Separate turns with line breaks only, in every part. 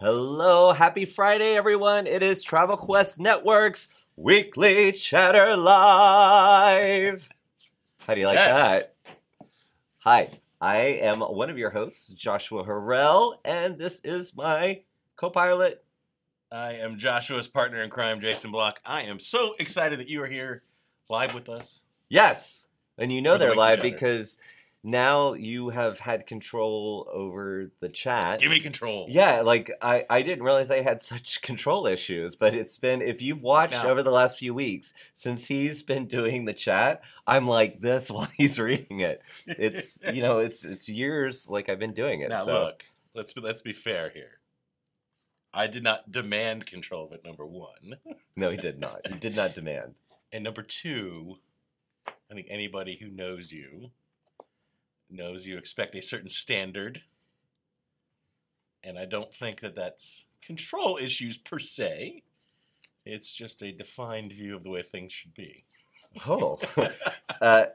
Hello, happy Friday, everyone. It is Travel Quest Network's weekly chatter live. How do you like
Yes.
that? Hi, I am one of your hosts, Joshua Harrell, and this is my co pilot.
I am Joshua's partner in crime, Jason Block. I am so excited that you are here live with us.
Yes. And you know they're live because now you have had control over the chat.
Give me control.
Yeah, like I, I didn't realize I had such control issues, but it's been if you've watched
Now-
over the last few weeks since he's been doing the chat, I'm like this while he's reading it. It's you know, it's it's years like I've been doing it.
now
so
look, let's be, let's be fair here. I did not demand control of it. Number one,
no, he did not. He did not demand.
and number two, I think anybody who knows you knows you expect a certain standard, and I don't think that that's control issues per se. It's just a defined view of the way things should be.
Oh. uh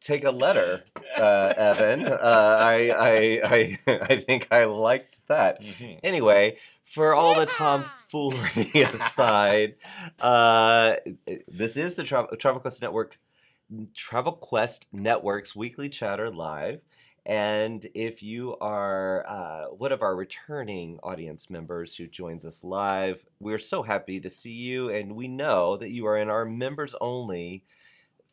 take a letter, uh, Evan. Uh, I, I I I think I liked that.
Mhm.
Anyway, for all the tomfoolery aside, uh, this is the Travel, Travel Quest Network, Travel Quest Network's weekly chatter live. And if you are uh, one of our returning audience members who joins us live, we're so happy to see you. And we know that you are in our members only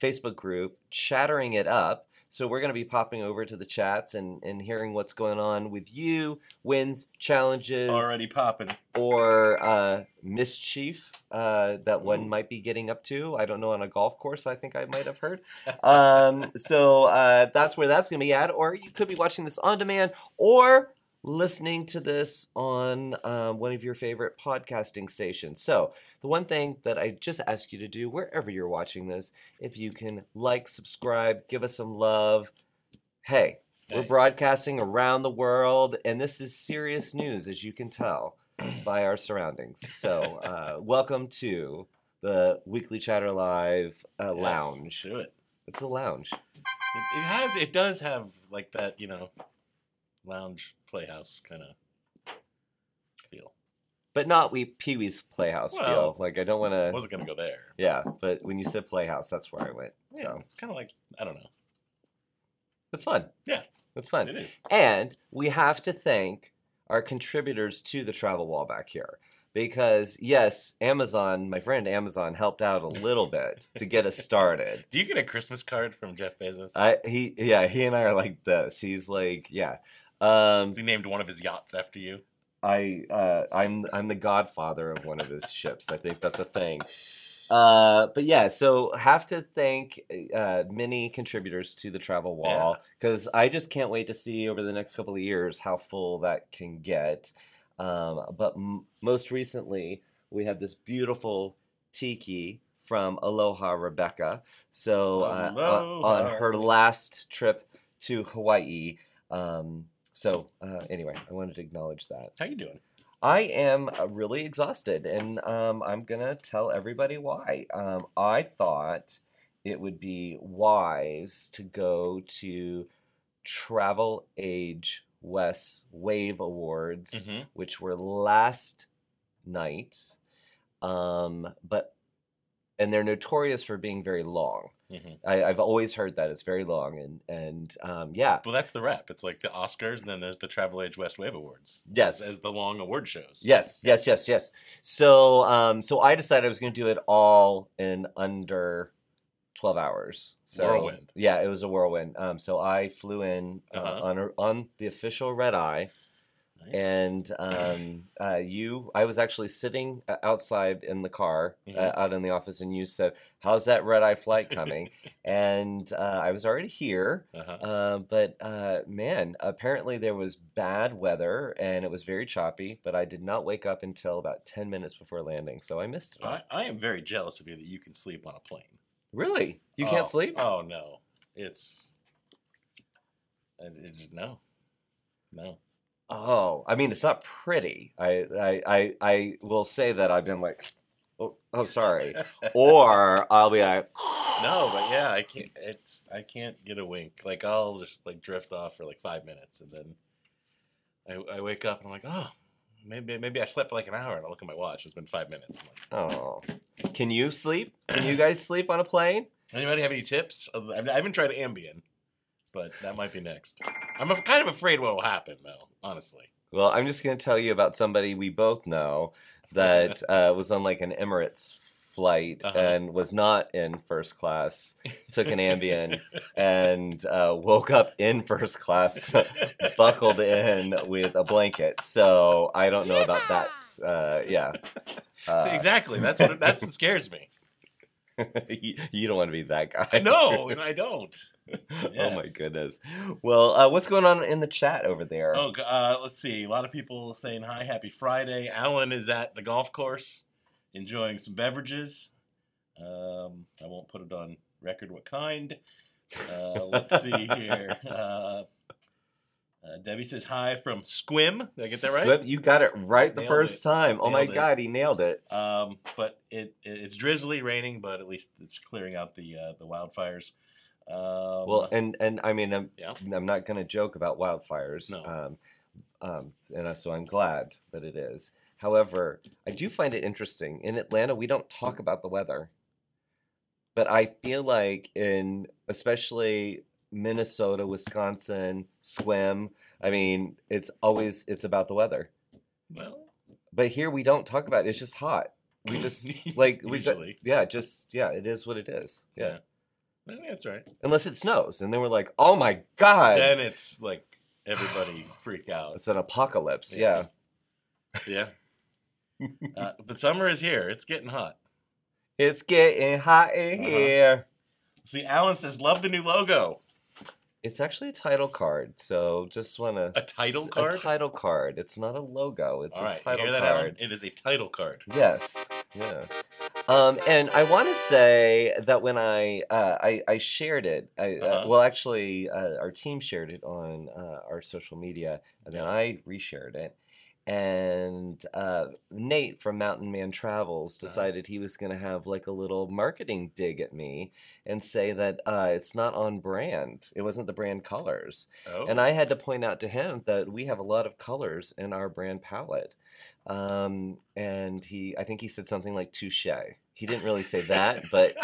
Facebook group, chattering it up. So we're going to be popping over to the chats and, and hearing what's going on with you, wins, challenges,
Already popping.
or uh, mischief uh, that one might be getting up to. I don't know on a golf course. I think I might have heard. Um, so uh, that's where that's going to be at. Or you could be watching this on demand, or listening to this on um, one of your favorite podcasting stations. So the one thing that I just ask you to do wherever you're watching this, if you can like, subscribe, give us some love. Hey, we're broadcasting around the world, and this is serious news, as you can tell by our surroundings. So, uh, welcome to the Weekly Chatter Live uh,
Yes,
Lounge.
Do it.
It's a lounge.
it. It has. It does have like that. You know, lounge playhouse kind of feel.
But not we Pee Wee's Playhouse feel. Like, I don't want
I
to.
wasn't gonna go there.
Yeah, but when you said Playhouse, that's where I went.
Yeah,
So,
it's kind of like I don't know.
it's fun.
Yeah.
It's fun.
It is.
And we have to thank our contributors to the travel wall back here. Because, yes, Amazon, my friend Amazon, helped out a little bit to get us started.
Do you get a Christmas card from Jeff Bezos?
I he yeah, he and I are like this. He's like, yeah. Um
he named one of his yachts after you?
I uh I'm I'm the godfather of one of his ships. I think that's a thing. Uh, but yeah, so have to thank uh, many contributors to the travel wall because I just can't wait to see over the next couple of years how full that can get. Um, but m- most recently, we have this beautiful tiki from Aloha Rebecca. So uh, on, on her last trip to Hawaii. Um, so uh, anyway, I wanted to acknowledge that.
How you doing?
I am uh, really exhausted, and um, I'm gonna tell everybody why. Um, I thought it would be wise to go to Travel Age West Wave Awards,
Mhm.
which were last night. Um, but and they're notorious for being very long.
Mhm.
I, I've always heard that it's very long, and and um, yeah,
Well, that's the rap. It's like the Oscars, and then there's the TravelAge West Wave Awards.
yes,
as the long award shows.
Yes, yes, yes, yes. So, um, so I decided I was going to do it all in under twelve hours. So,
Whirlwind.
Yeah, it was a whirlwind. Um, so I flew in uh,
Uh-huh.
on a, on the official red eye,
Nice.
and um, uh, you. I was actually sitting uh, outside in the car uh,
Mhm.
out in the office, and you said, "How's that red eye flight coming?" and uh, I was already here.
uh-huh.
Uh, but uh, man, apparently there was bad weather and it was very choppy. But I did not wake up until about ten minutes before landing, so I missed it.
I, I am very jealous of you that you can sleep on a plane.
Really? You can't
Oh,
sleep?
Oh no, it's it's no, no.
Oh, I mean, it's not pretty. I, I, I, I will say that I've been like, oh, oh sorry, or I'll be like,
no, but yeah, I can't. It's I can't get a wink. Like I'll just like drift off for like five minutes, and then I, I wake up and I'm like, oh, maybe maybe I slept for like an hour and I look at my watch. It's been five minutes. I'm like,
Oh, can you sleep? Can you guys sleep on a plane?
Anybody have any tips? I I haven't tried Ambien, but that might be next. I'm kind of afraid what will happen, though. Honestly.
Well, I'm just going to tell you about somebody we both know that uh, was on like an Emirates flight
Uh-huh.
and was not in first class, took an Ambien, and uh, woke up in first class, buckled in with a blanket. So I don't know about that. Uh, yeah. Uh,
See, exactly. That's what that's what scares me.
you, you don't want to be that guy.
Know, and I don't.
Oh my goodness. Well, uh, what's going on in the chat over there?
Oh, uh, let's see. A lot of people saying hi, happy Friday. Alan is at the golf course, enjoying some beverages. Um, I won't put it on record what kind. Uh, let's see here. Uh, Debbie says hi from Sequim. Did I get that right?
Squib, you got it right the
Nailed
first
it.
time. Oh my
Nailed it.
god, he nailed it.
Um, but it, it it's drizzly, raining, but at least it's clearing out the uh, the wildfires. Um,
Well, and and I mean, I'm
yeah.
I'm not going to joke about wildfires.
No.
Um, um, and I- so I'm glad that it is. However, I do find it interesting. In Atlanta, we don't talk about the weather, but I feel like in especially Minnesota, Wisconsin, swim. I mean, it's always it's about the weather.
well,
But here we don't talk about it. It's just hot. We just like we
Usually.
yeah, just yeah, it is what it is. Yeah.
Yeah. I that's right.
Unless it snows, and then we're like, oh my god,
Then it's like everybody freak out.
it's an apocalypse. Yeah.
Yeah. uh, but summer is here. It's getting hot.
It's getting hot in
Uh-huh.
here.
See, Alan says, love the new logo.
It's actually a title card, so just want to
A title card?
A title card. It's not a logo. It's
All
a
right,
title
hear that,
card.
It is a title card.
Yes. Yeah. Um, and I want to say that when I uh, I, I shared it, I, uh,
Uh-huh.
well, actually, uh, our team shared it on uh, our social media, and then
Yeah.
I reshared it. And uh, Nate from Mountain Man Travels
Uh-huh.
decided he was going to have like a little marketing dig at me and say that uh, it's not on brand. It wasn't the brand colors.
Oh.
And I had to point out to him that we have a lot of colors in our brand palette. Um, and he, I think he said something like touche. He didn't really say that, but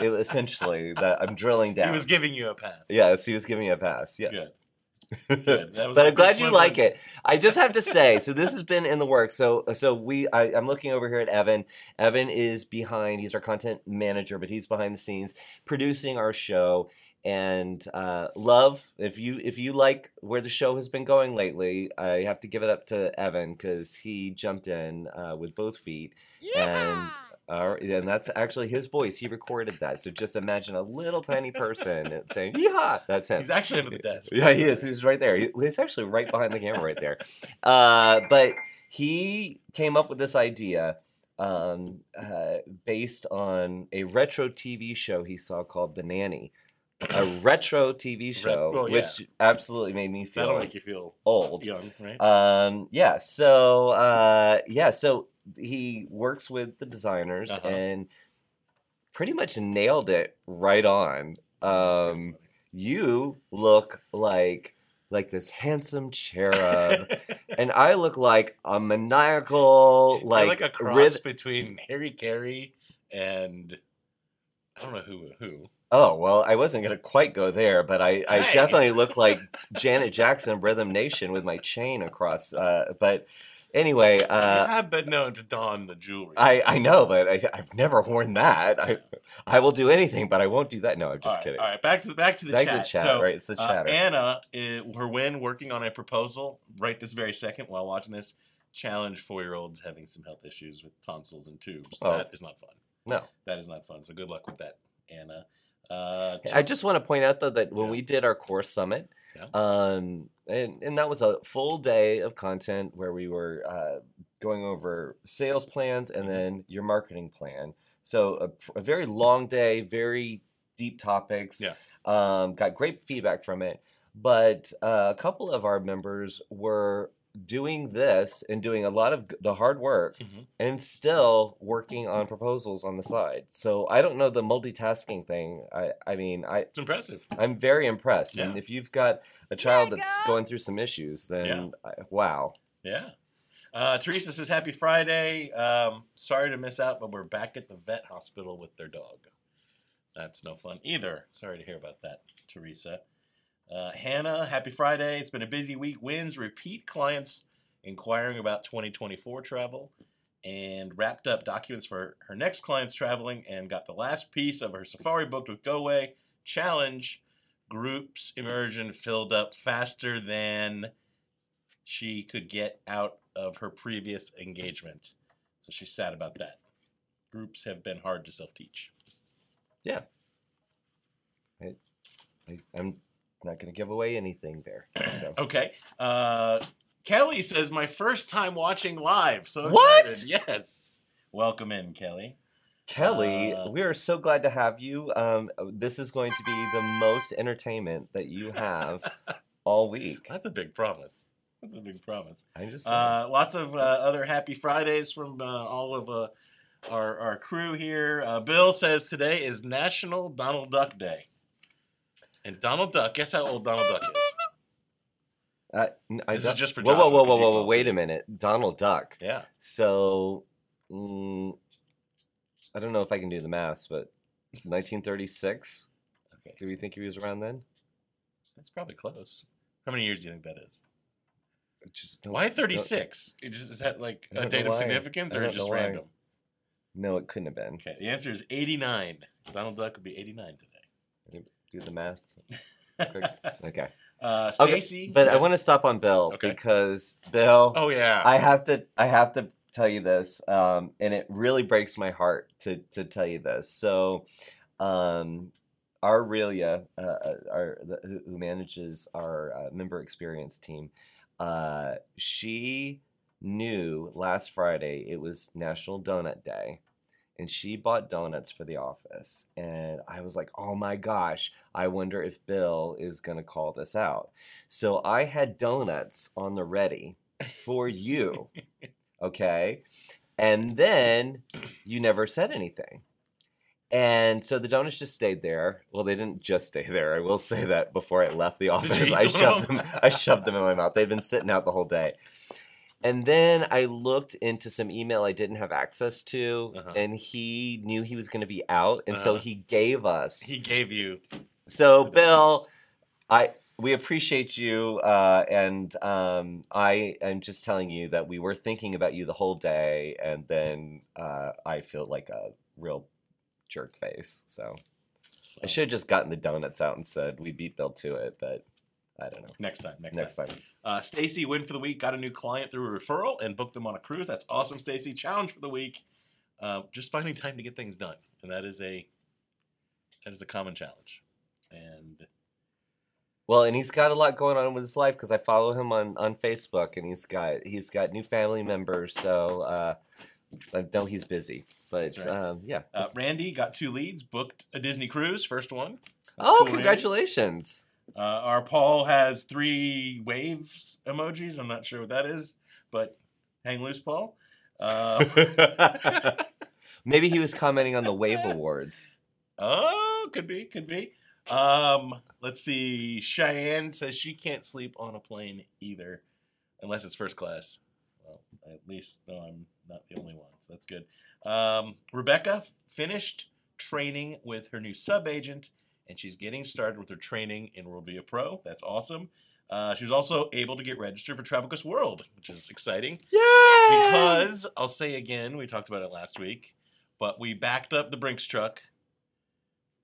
it was essentially that I'm drilling down.
he was giving you a pass.
yes, he was giving me a pass. Yes.
Good. Good. That was
but I'm glad you like it. I just have to say, so this has been in the works. So, so we, I, I'm looking over here at Evan. Evan is behind. He's our content manager, but he's behind the scenes producing our show. And uh, love, if you if you like where the show has been going lately, I have to give it up to Evan because he jumped in uh, with both feet, and uh, and that's actually his voice. He recorded that. So just imagine a little tiny person saying "Yeehaw!" That's him.
He's actually under the desk.
Yeah, he is. He's right there. He- He's actually right behind the camera, right there. Uh, but he came up with this idea um, uh, based on a retro TV show he saw called The Nanny. A retro TV show,
well, yeah.
which absolutely made me feel
That'll make you feel
old.
young, right?
Um, yeah. So uh, yeah. So he works with the designers
Uh-huh.
and pretty much nailed it right on. Um, you look like like this handsome cherub, and I look like a maniacal like,
like a cross
ryth-
between Harry Caray and I don't know who who.
Oh well, I wasn't gonna quite go there, but I, I
Hey.
definitely look like Janet Jackson, Rhythm Nation, with my chain across. Uh, but anyway,
you
uh,
have been known to don the jewelry.
I, I know, but I, I've never worn that. I I will do anything, but I won't do that. No, I'm just
all right,
kidding.
All right, back to the back to the
Back
chat.
to the chat,
So,
right? It's the
uh,
chatter.
Anna, uh, her win working on a proposal right this very second while watching this. Challenge four year olds having some health issues with tonsils and tubes.
Oh.
That is not fun.
no,
That is not fun. So good luck with that, Anna. Uh,
I just want to point out though that when
Yeah.
we did our course summit,
Yeah.
um, and and that was a full day of content where we were uh, going over sales plans and
Mhm.
then your marketing plan. So a, a very long day, very deep topics.
Yeah.
Um, got great feedback from it, but uh, a couple of our members were doing this and doing a lot of the hard work
Mhm.
and still working on proposals on the side. So I don't know the multitasking thing. I I mean I
it's impressive.
I'm very impressed. And
Yeah.
if you've got a child
There
that's
go.
going through some issues, then
Yeah.
I, wow.
Yeah. Uh, Teresa says, Happy Friday. Um, sorry to miss out, but we're back at the vet hospital with their dog. That's no fun either. Sorry to hear about that, Teresa. Uh, Hannah, happy Friday. It's been a busy week. Wins repeat clients inquiring about 2024 travel and wrapped up documents for her next clients traveling and got the last piece of her safari booked with GoWay challenge groups immersion filled up faster than she could get out of her previous engagement. So she's sad about that. Groups have been hard to self teach. Yeah.
I, I'm not going to give away anything there. So.
Okay. Uh, Kelly says, My first time watching live. So
What?
excited. Yes. Welcome in, Kelly.
Kelly,
Uh,
we are so glad to have you. Um, this is going to be the most entertainment that you have all week.
That's a big promise. That's a big promise.
I just.
Uh, lots of uh, other happy Fridays from uh, all of uh, our, our crew here. Uh, Bill says today is National Donald Duck Day. And Donald Duck, guess how old Donald Duck is?
Uh, I
this is just for
whoa, whoa,
Joshua,
whoa,
'cause
whoa, whoa, whoa! Wait a minute, Donald Duck.
Yeah.
So, mm, I don't know if I can do the math, but 1936.
Okay.
Do we think he was around then?
That's probably close. How many years do you think that is?
Just
Why 36? Just, is that like a date of
why.
significance or just random?
No, it couldn't have been.
Okay, the answer is 89. Donald Duck would be 89 today.
Do the math. Okay.
uh,
Okay,
Stacy.
But I want to stop on Bill
Okay.
because Bill.
Oh yeah.
I have to I have to tell you this, um, and it really breaks my heart to to tell you this. So, um, our Aurelia, uh, uh, our the, who- who manages our uh, member experience team, uh, she knew last Friday it was National Donut Day. And she bought donuts for the office. And I was like, oh my gosh, I wonder if Bill is going to call this out. So I had donuts on the ready for you. Okay. And then you never said anything. And so the donuts just stayed there. Well, they didn't just stay there. I will say that before I left the office, I
them?
shoved them. I shoved them in my mouth. They've been sitting out the whole day. And then I looked into some email I didn't have access to,
Uh-huh.
and he knew he was going to be out, and so
Uh-huh.
he gave us.
he gave you.
so Bill. I we appreciate you, uh, and um, I am just telling you that we were thinking about you the whole day, and then uh, I feel like a real jerk face. So I should have just gotten the donuts out and said we beat Bill to it, but I don't know.
Next time. Next,
Next
time.
time.
Uh, Stacy, win for the week, got a new client through a referral and booked them on a cruise. That's awesome, Stacy. Challenge for the week, uh, just finding time to get things done, and that is a that is a common challenge. And
Well, and he's got a lot going on with his life because I follow him on, on Facebook, and he's got he's got new family members, so uh, I know he's busy. But
right.
um, yeah.
uh, Randy got two leads, booked a Disney cruise, first one. That's
oh,
cool, Randy. Uh, our Paul has three waves emojis. I'm not sure what that is, but hang loose, Paul. Uh,
Maybe he was commenting on the Wave Awards.
oh, could be, could be. Um, let's see. Cheyenne says she can't sleep on a plane either, unless it's first class. Well, at least no, I'm not the only one, so that's good. Um, Rebecca finished training with her new sub agent, and she's getting started with her training in World Via Pro. That's awesome. Uh, she was also able to get registered for Travel Quest World, which is exciting
Yeah.
because I'll say again, we talked about it last week, but we backed up the Brinks truck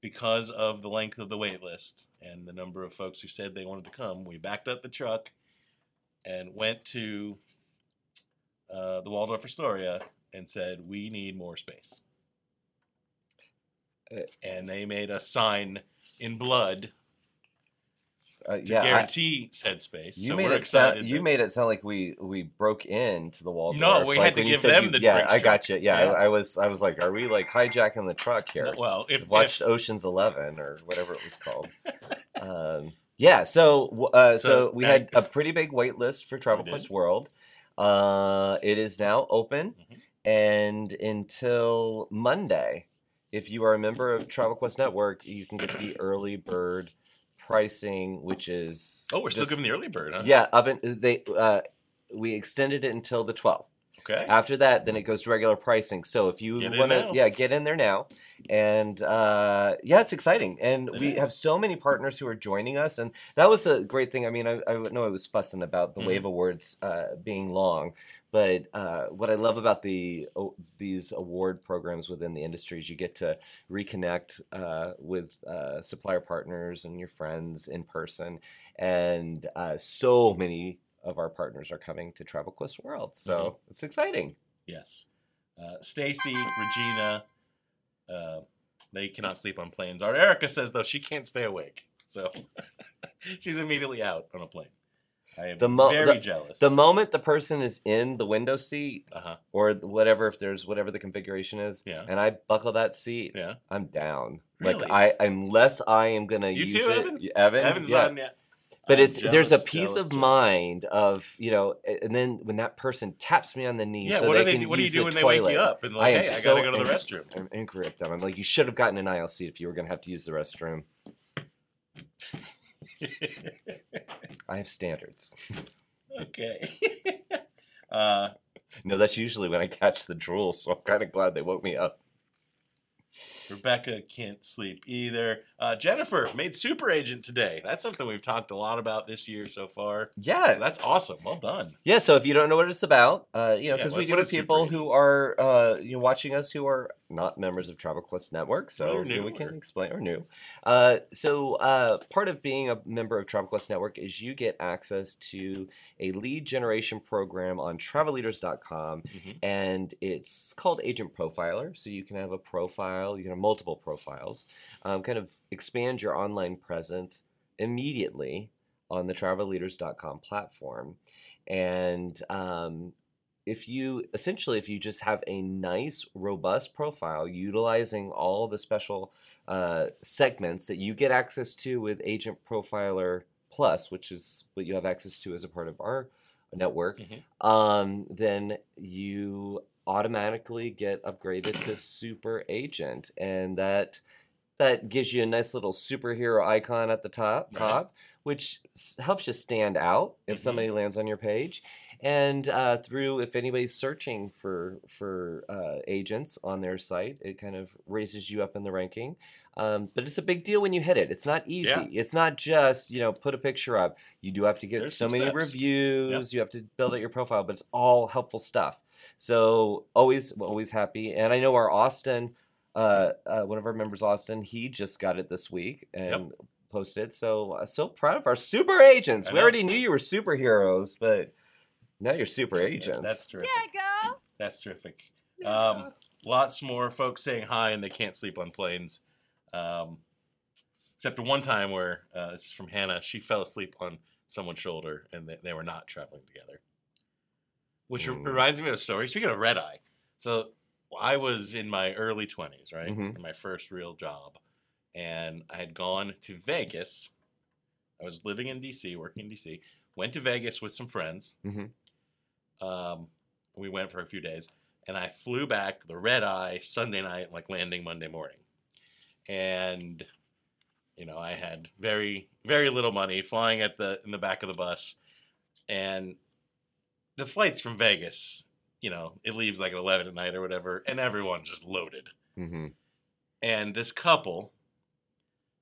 because of the length of the wait list and the number of folks who said they wanted to come. We backed up the truck and went to uh, the Waldorf Astoria and said, We need more space.
Uh,
And they made us sign in blood
uh,
to
yeah, I-
guarantee said space.
you
so
made it sound. You
that-
made it sound like we we broke into the Waldorf.
No, we
like
had to give them
you-
the
Yeah, I got you. Yeah,
Yeah.
I, I was. I was like, are we like hijacking the truck here?
Well, if,
watched
if
Ocean's Eleven or whatever it was called. um, yeah, so uh, so,
So,
we
uh,
had a pretty big wait list for Travel. Quest World. Uh, it is now open,
Mhm.
and until Monday, if you are a member of Travel Quest Network, you can get the early bird pricing, which is
Oh, we're still
just-
giving the early bird, huh?
yeah, up in they uh, we extended it until the 12th.
Okay.
After that, then it goes to regular pricing. So if you want to, yeah, get in there now. And uh, yeah, it's exciting. And
It
we have so many partners who are joining us. And that was a great thing. I mean, I, I know I was fussing about the
Mhm.
Wave Awards uh, being long. But uh, what I love about the o- these award programs within the industry is you get to reconnect uh, with uh, supplier partners and your friends in person, and uh, so many of our partners are coming to Travel Quest World, so
Mhm.
it's exciting.
Yes. Uh, Stacy, Regina, uh, they cannot sleep on planes. Our Erica says though she can't stay awake, so she's immediately out on a plane. I am
The mo-
very
the-
jealous.
The moment the person is in the window seat
uh huh.
or whatever, if there's whatever the configuration is,
Yeah.
and I buckle that seat,
Yeah.
I'm down.
Really?
Like I, unless I am gonna
You
use
too,
it,
Evan?
Evan,
Evan's
yeah.
not yet.
But
I'm
it's there's a peace
jealous,
of
jealous.
mind of you know, and then when that person taps me on the knee,
Yeah.
so
what
they
do they? do- What do you do
the
when they wake you up and
I
like,
am
hey, I
so
gotta go to the restroom?
I'm angry at them. I'm like, you should have gotten an aisle seat if you were gonna have to use the restroom. I have standards.
okay. uh,
No, that's usually when I catch the drool, so I'm kind of glad they woke me up.
Rebecca can't sleep either. Uh, Jennifer made super agent today. That's something we've talked a lot about this year so far.
Yeah,
That's awesome. Well done.
Yeah, so if you don't know what it's about, uh, you know, because
what-
we do have people who are uh, you know, watching us who are not members of Travel Quest Network, so know, we can
or-
explain or new. Uh, so uh, part of being a member of Travel Quest Network is you get access to a lead generation program on TravelLeaders.com,
Mhm.
and it's called Agent Profiler. So you can have a profile, you can have multiple profiles, um, kind of expand your online presence immediately on the TravelLeaders.com platform. And um, if you essentially, if you just have a nice, robust profile utilizing all the special uh, segments that you get access to with Agent Profiler Plus, which is what you have access to as a part of our network,
Mhm.
um, then you automatically get upgraded to Super Agent, and that that gives you a nice little superhero icon at the top,
Right.
top which helps you stand out if
Mhm.
somebody lands on your page. And uh, through, if anybody's searching for for uh, agents on their site, it kind of raises you up in the ranking. Um, but it's a big deal when you hit it. It's not easy.
Yeah.
It's not just you know put a picture up. You do have to get
There's
so many
steps.
reviews. You have to build out your profile, but it's all helpful stuff. So always always happy. And I know our Austin, uh, uh, one of our members, Austin, he just got it this week and posted. So uh, so proud of our super agents.
I
We
know.
already knew you were superheroes, but now you're super agents.
That's terrific.
go.
That's terrific. Um, lots more folks saying hi and they can't sleep on planes. Um, except for one time where uh, this is from Hannah. She fell asleep on someone's shoulder and they, they were not traveling together. Which
Mm.
reminds me of a story. Speaking of red eye, so I was in my early twenties, right,
Mhm.
in my first real job, and I had gone to Vegas. I was living in DC, working in DC. Went to Vegas with some friends.
Mhm.
Um, we went for a few days, and I flew back the red eye Sunday night, like landing Monday morning. And you know, I had very very little money flying at the in the back of the bus, and the flights from Vegas, you know, it leaves like at eleven at night or whatever, and everyone's just loaded.
hmm
And this couple,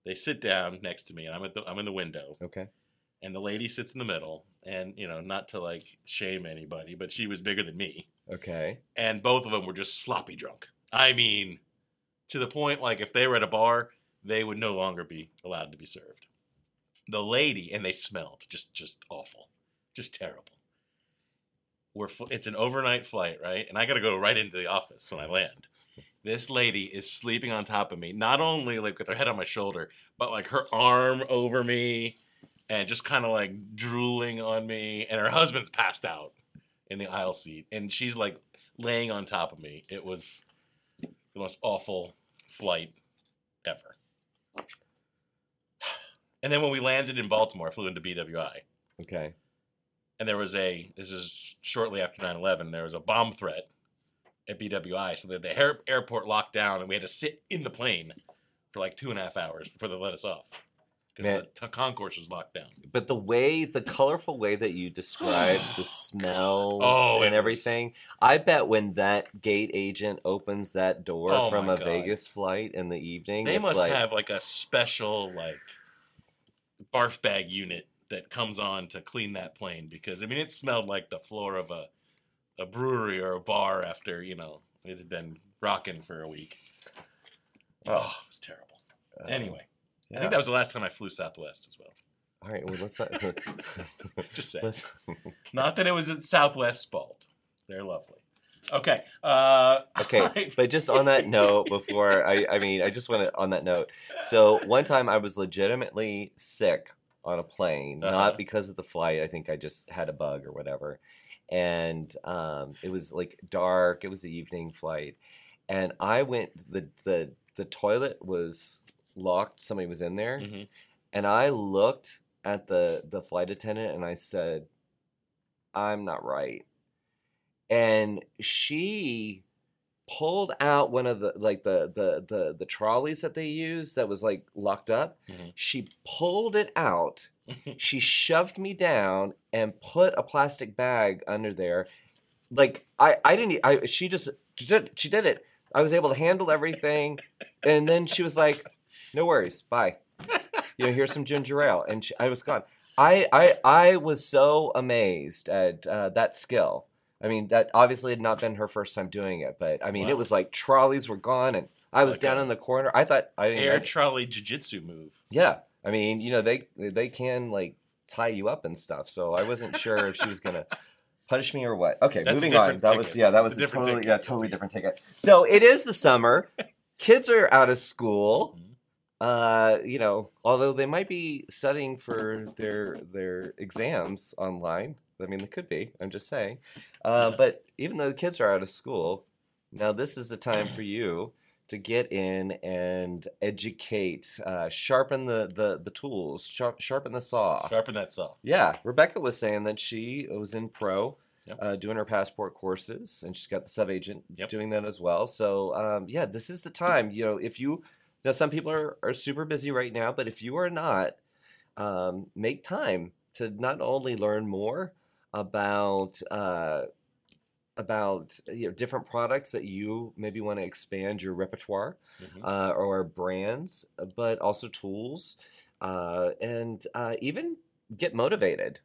they sit down next to me, and I'm at the I'm in the window,
Okay.
and the lady sits in the middle, and you know, not to like shame anybody, but she was bigger than me
Okay.
and both of them were just sloppy drunk. I mean, to the point like if they were at a bar, they would no longer be allowed to be served. The lady and they smelled just just awful, just terrible. We're it's an overnight flight, right? And I got to go right into the office when I land. This lady is sleeping on top of me, not only like with her head on my shoulder, but like her arm over me and just kind of like drooling on me. And her husband's passed out in the aisle seat, and she's like laying on top of me. It was the most awful flight ever. And then when we landed in Baltimore, I flew into BWI,
Okay.
And there was a this is shortly after 9-11 there was a bomb threat at bwi so the, the air, airport locked down and we had to sit in the plane for like two and a half hours before they let us off because the t- concourse was locked down.
But the way, the colorful way that you described the smells
Oh,
and
was-
everything, I bet when that gate agent opens that door
Oh
from a
God.
Vegas flight in the evening,
They must
like,
have like a special like barf bag unit that comes on to clean that plane because I mean it smelled like the floor of a a brewery or a bar after you know it had been rocking for a week. Oh,
Oh.
it was terrible.
uh,
Anyway, I think that was the last time I flew Southwest as well.
All right, well, let's not.
Just say, not that it was Southwest's fault. They're lovely. Okay. Uh,
okay,
I-
but just on that note, before I, I mean, I just want to on that note. So one time I was legitimately sick on a plane,
Uh-huh.
not because of the flight. I think I just had a bug or whatever, and um, it was like dark. It was the evening flight, and I went. the the The toilet was locked. Somebody was in there,
Mhm.
and I looked at the the flight attendant and I said, "I'm not right." And she pulled out one of the like the the the the trolleys that they use that was like locked up.
Mhm.
She pulled it out. she shoved me down and put a plastic bag under there. Like I I didn't I she just she did, she did it. I was able to handle everything and then she was like, "No worries. Bye." You know, here's some ginger ale and she, I was gone. I I I was so amazed at uh, that skill. I mean, that obviously had not been her first time doing it, but I mean, it was like trolleys were gone, and I was
like
down in the corner. I thought, I mean,
Air
I-
trolley jiu-jitsu move.
yeah, I mean, you know, they they can like tie you up and stuff. So I wasn't sure if she was gonna punish me or what. Okay,
That's
moving on. That was yeah, that was
a
a totally
ticket.
yeah, totally different ticket. So it is the summer. Kids are out of school.
Mhm.
Uh, you know, although they might be studying for their their exams online. I mean, it could be. I'm just saying. Uh, But even though the kids are out of school, now this is the time for you to get in and educate, uh, sharpen the the the tools, sharp, sharpen the saw.
Sharpen that saw.
Yeah, Rebecca was saying that she was in pro,
Yep.
uh, doing her passport courses, and she's got the sub agent
Yep.
doing that as well. So um, yeah, this is the time. You know, if you now some people are are super busy right now, but if you are not, um, make time to not only learn more about. Uh, about you know, different products that you maybe want to expand your repertoire
Mhm.
uh, or brands, but also tools, uh, and uh, even get motivated.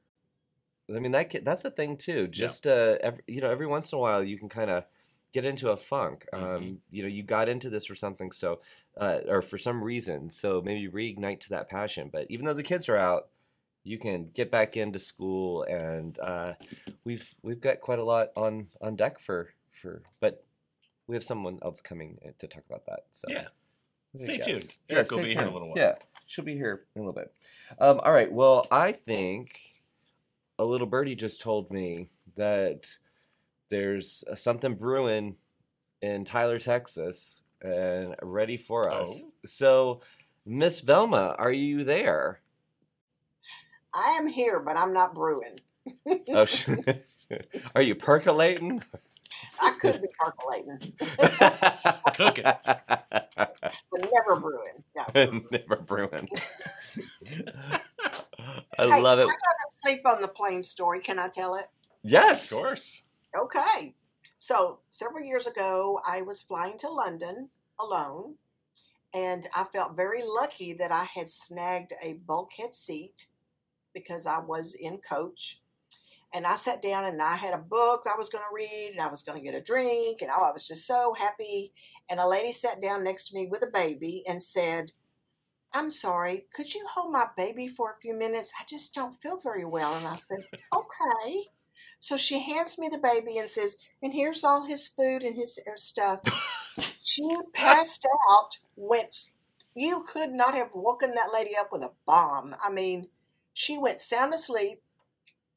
I mean that that's a thing too. Just uh, every, you know, every once in a while you can kind of get into a funk. Um,
Mhm.
You know, you got into this for something, so uh, or for some reason, so maybe reignite to that passion. But even though the kids are out, you can get back into school, and uh, we've we've got quite a lot on on deck for for. But we have someone else coming uh, to talk about that. So
Yeah. Stay tuned.
Yeah,
Eric will
stay
be here in a little while.
Yeah, she'll be here in a little bit. Um, all right. Well, I think a little birdie just told me that there's uh, something brewing in Tyler, Texas, and ready for us.
Oh.
So, Miss Velma, are you there?
I am here, but I'm not brewing.
Oh, sh- are you percolating?
I could be percolating,
Cooking.
but never brewing. No.
Never brewing. I
Hey,
love it.
I got a sleep on the plane story. Can I tell it?
Yes.
Of course.
Okay. So several years ago, I was flying to London alone, and I felt very lucky that I had snagged a bulkhead seat because I was in coach. And I sat down and I had a book I was going to read, and I was going to get a drink, and oh, I was just so happy. And a lady sat down next to me with a baby and said, I'm sorry, could you hold my baby for a few minutes? I just don't feel very well. And I said, okay. So she hands me the baby and says, and here's all his food and his stuff. she passed out, went, you could not have woken that lady up with a bomb. I mean, she went sound asleep.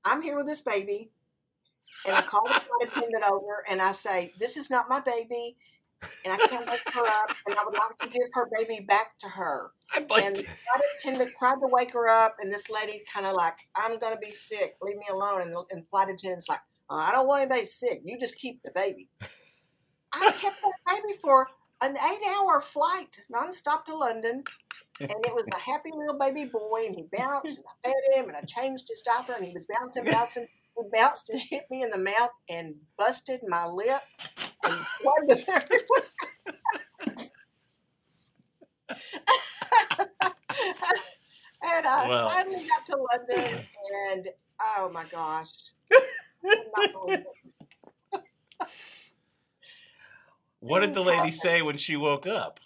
I'm here with this baby. And I call the flight attendant over and I say, this is not my baby. And I can't wake her up. And I would like to give her baby back to her.
I'd like
And
to-
the flight attendant tried to wake her up, and this lady kind of like, "I'm gonna be sick. Leave me alone." And the and flight attendant's like, oh, "I don't want anybody sick. You just keep the baby." I kept that baby for an eight-hour flight nonstop to London, and it was a happy little baby boy, and he bounced, and I fed him, and I changed his diaper, and he was bouncing, bouncing. He bounced and hit me in the mouth and busted my lip and blood was everywhere. and I
Well.
finally got to London, and oh my gosh. could not believe it.
What did the lady say when she woke up?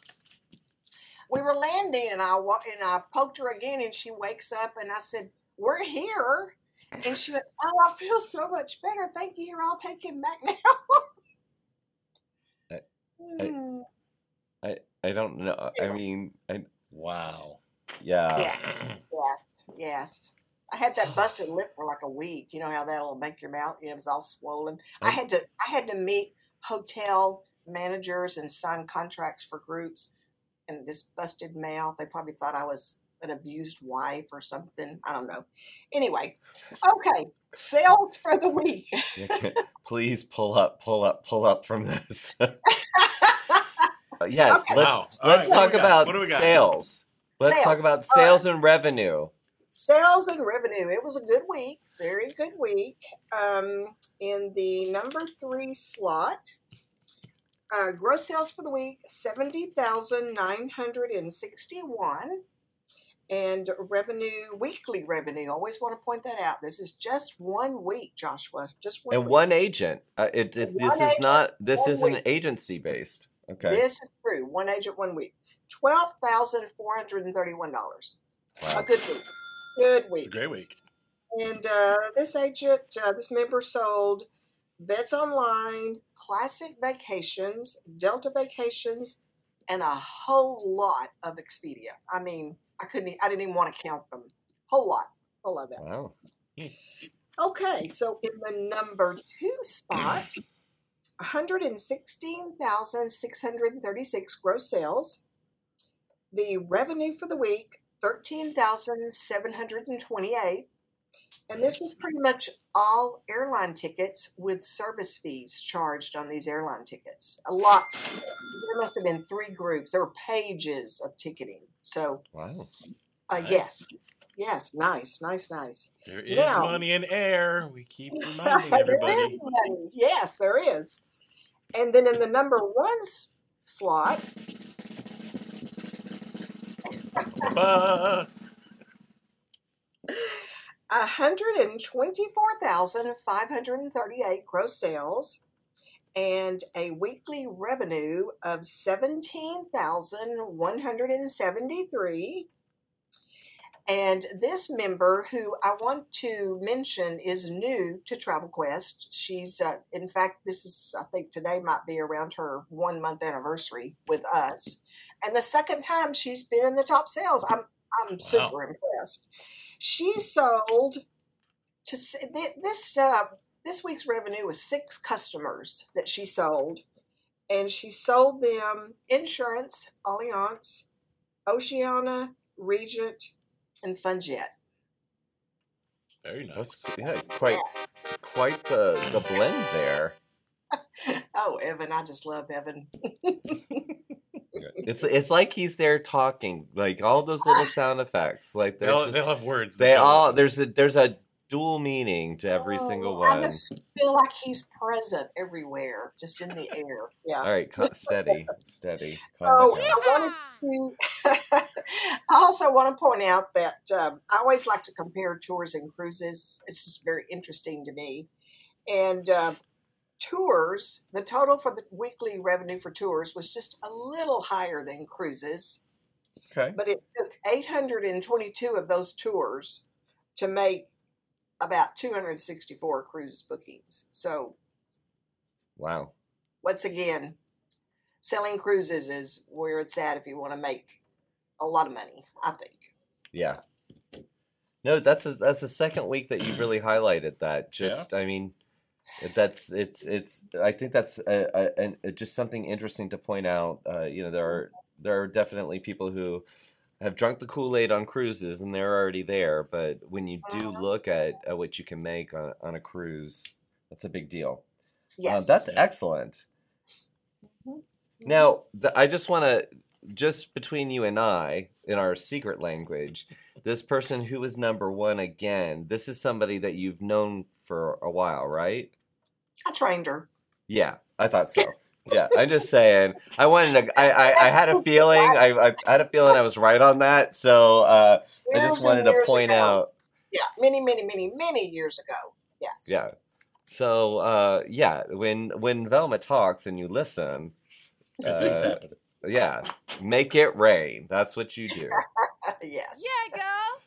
we were landing and I and I poked her again and she wakes up and I said, "We're here." And she went, "Oh, I feel so much better. Thank you. Here, I'll take him back now."
I-
Hmm.
I don't know. I mean, I,
Wow.
yeah.
Yeah. yes, yes. I had that busted lip for like a week. You know how that'll make your mouth. It was all swollen. I
I-
had to. I had to meet hotel managers and sign contracts for groups, and this busted mouth. They probably thought I was an abused wife or something. I don't know. Anyway, okay. Sales for the week.
Please pull up, pull up, pull up from this. Uh, yes,
Okay.
let's
Wow.
Let's
right,
talk about
What do we got?
sales. Let's talk about
All
sales and revenue.
Sales and revenue. It was a good week, very good week. Um, in the number three slot, uh, gross sales for the week seventy thousand nine hundred and sixty-one, and revenue weekly revenue. Always want to point that out. This is just one week, Joshua. Just one.
And
week.
one agent. Uh, it, it,
One
this is not. This isn't
week.
agency based. Okay.
This is true. One agent, one week. Twelve thousand four hundred and thirty-one dollars.
Wow.
A good week. Good
It's
week.
a great week.
And uh, this agent, uh, this member sold Beds Online, Classic Vacations, Delta Vacations, and a whole lot of Expedia. I mean, I couldn't, I didn't even want to count them. Whole lot, whole lot of that.
Wow.
Okay, so in the number two spot, 116,636 gross sales. The revenue for the week, 13,728. And this was pretty much all airline tickets with service fees charged on these airline tickets. A lot. There must have been three groups. There were pages of ticketing. So,
Wow.
uh,
Nice.
yes. Yes, nice, nice, nice.
There is
Now-
money in air. We keep reminding
There is
everybody.
money. Yes, there is. And then in the number one s- slot,
Ba-
124,538 gross sales and a weekly revenue of 17,173. And this member, who I want to mention, is new to Travel Quest. She's, uh, in fact, this is, I think today might be around her one month anniversary with us. And the second time she's been in the top sales. I'm, I'm super impressed. She sold to this uh, this week's revenue was six customers that she sold, and she sold them insurance, Allianz, Oceania, Regent, and Funjet.
Very nice.
That's yeah, quite quite the the blend there.
Oh, Evan, I just love Evan.
It's it's like he's there talking, like all those little sound effects. Like
They
they're
all,
just
they all have words.
they all there's a there's a dual meaning to every single
Oh, I just feel like he's present everywhere, just in the air. Yeah.
All right, steady, steady.
So I wanted to. I also want to point out that um, I always like to compare tours and cruises. It's just very interesting to me. And uh, tours, the total for the weekly revenue for tours was just a little higher than cruises,
Okay.
but it took 822 of those tours to make about 264 cruise bookings. So
Wow.
once again, selling cruises is where it's at if you want to make a lot of money, I think.
Yeah. No, that's a, that's the second week that you've really highlighted that. Just, I mean, that's it's it's. I think that's a, a, a, just something interesting to point out. Uh, you know, there are there are definitely people who have drunk the Kool Aid on cruises and they're already there. But when you do
Mhm.
look at, at what you can make on, on a cruise, that's a big deal. Uh,
Yes.
that's
Yeah.
excellent. Now, the, I just want to, just between you and I, in our secret language, this person who is number one again, this is somebody that you've known for a while, right?
I trained her.
Yeah, I thought so. Yeah, I'm just saying. I wanted to. I, I, I had a feeling. I, I had a feeling I was right on that. So uh, I just wanted to point
ago.
out.
Yeah, many, many, many, many years ago. Yes.
Yeah. So uh, yeah, when when Velma talks and you listen, uh, yeah, make it rain. That's what you do.
yes.
Yeah, girl.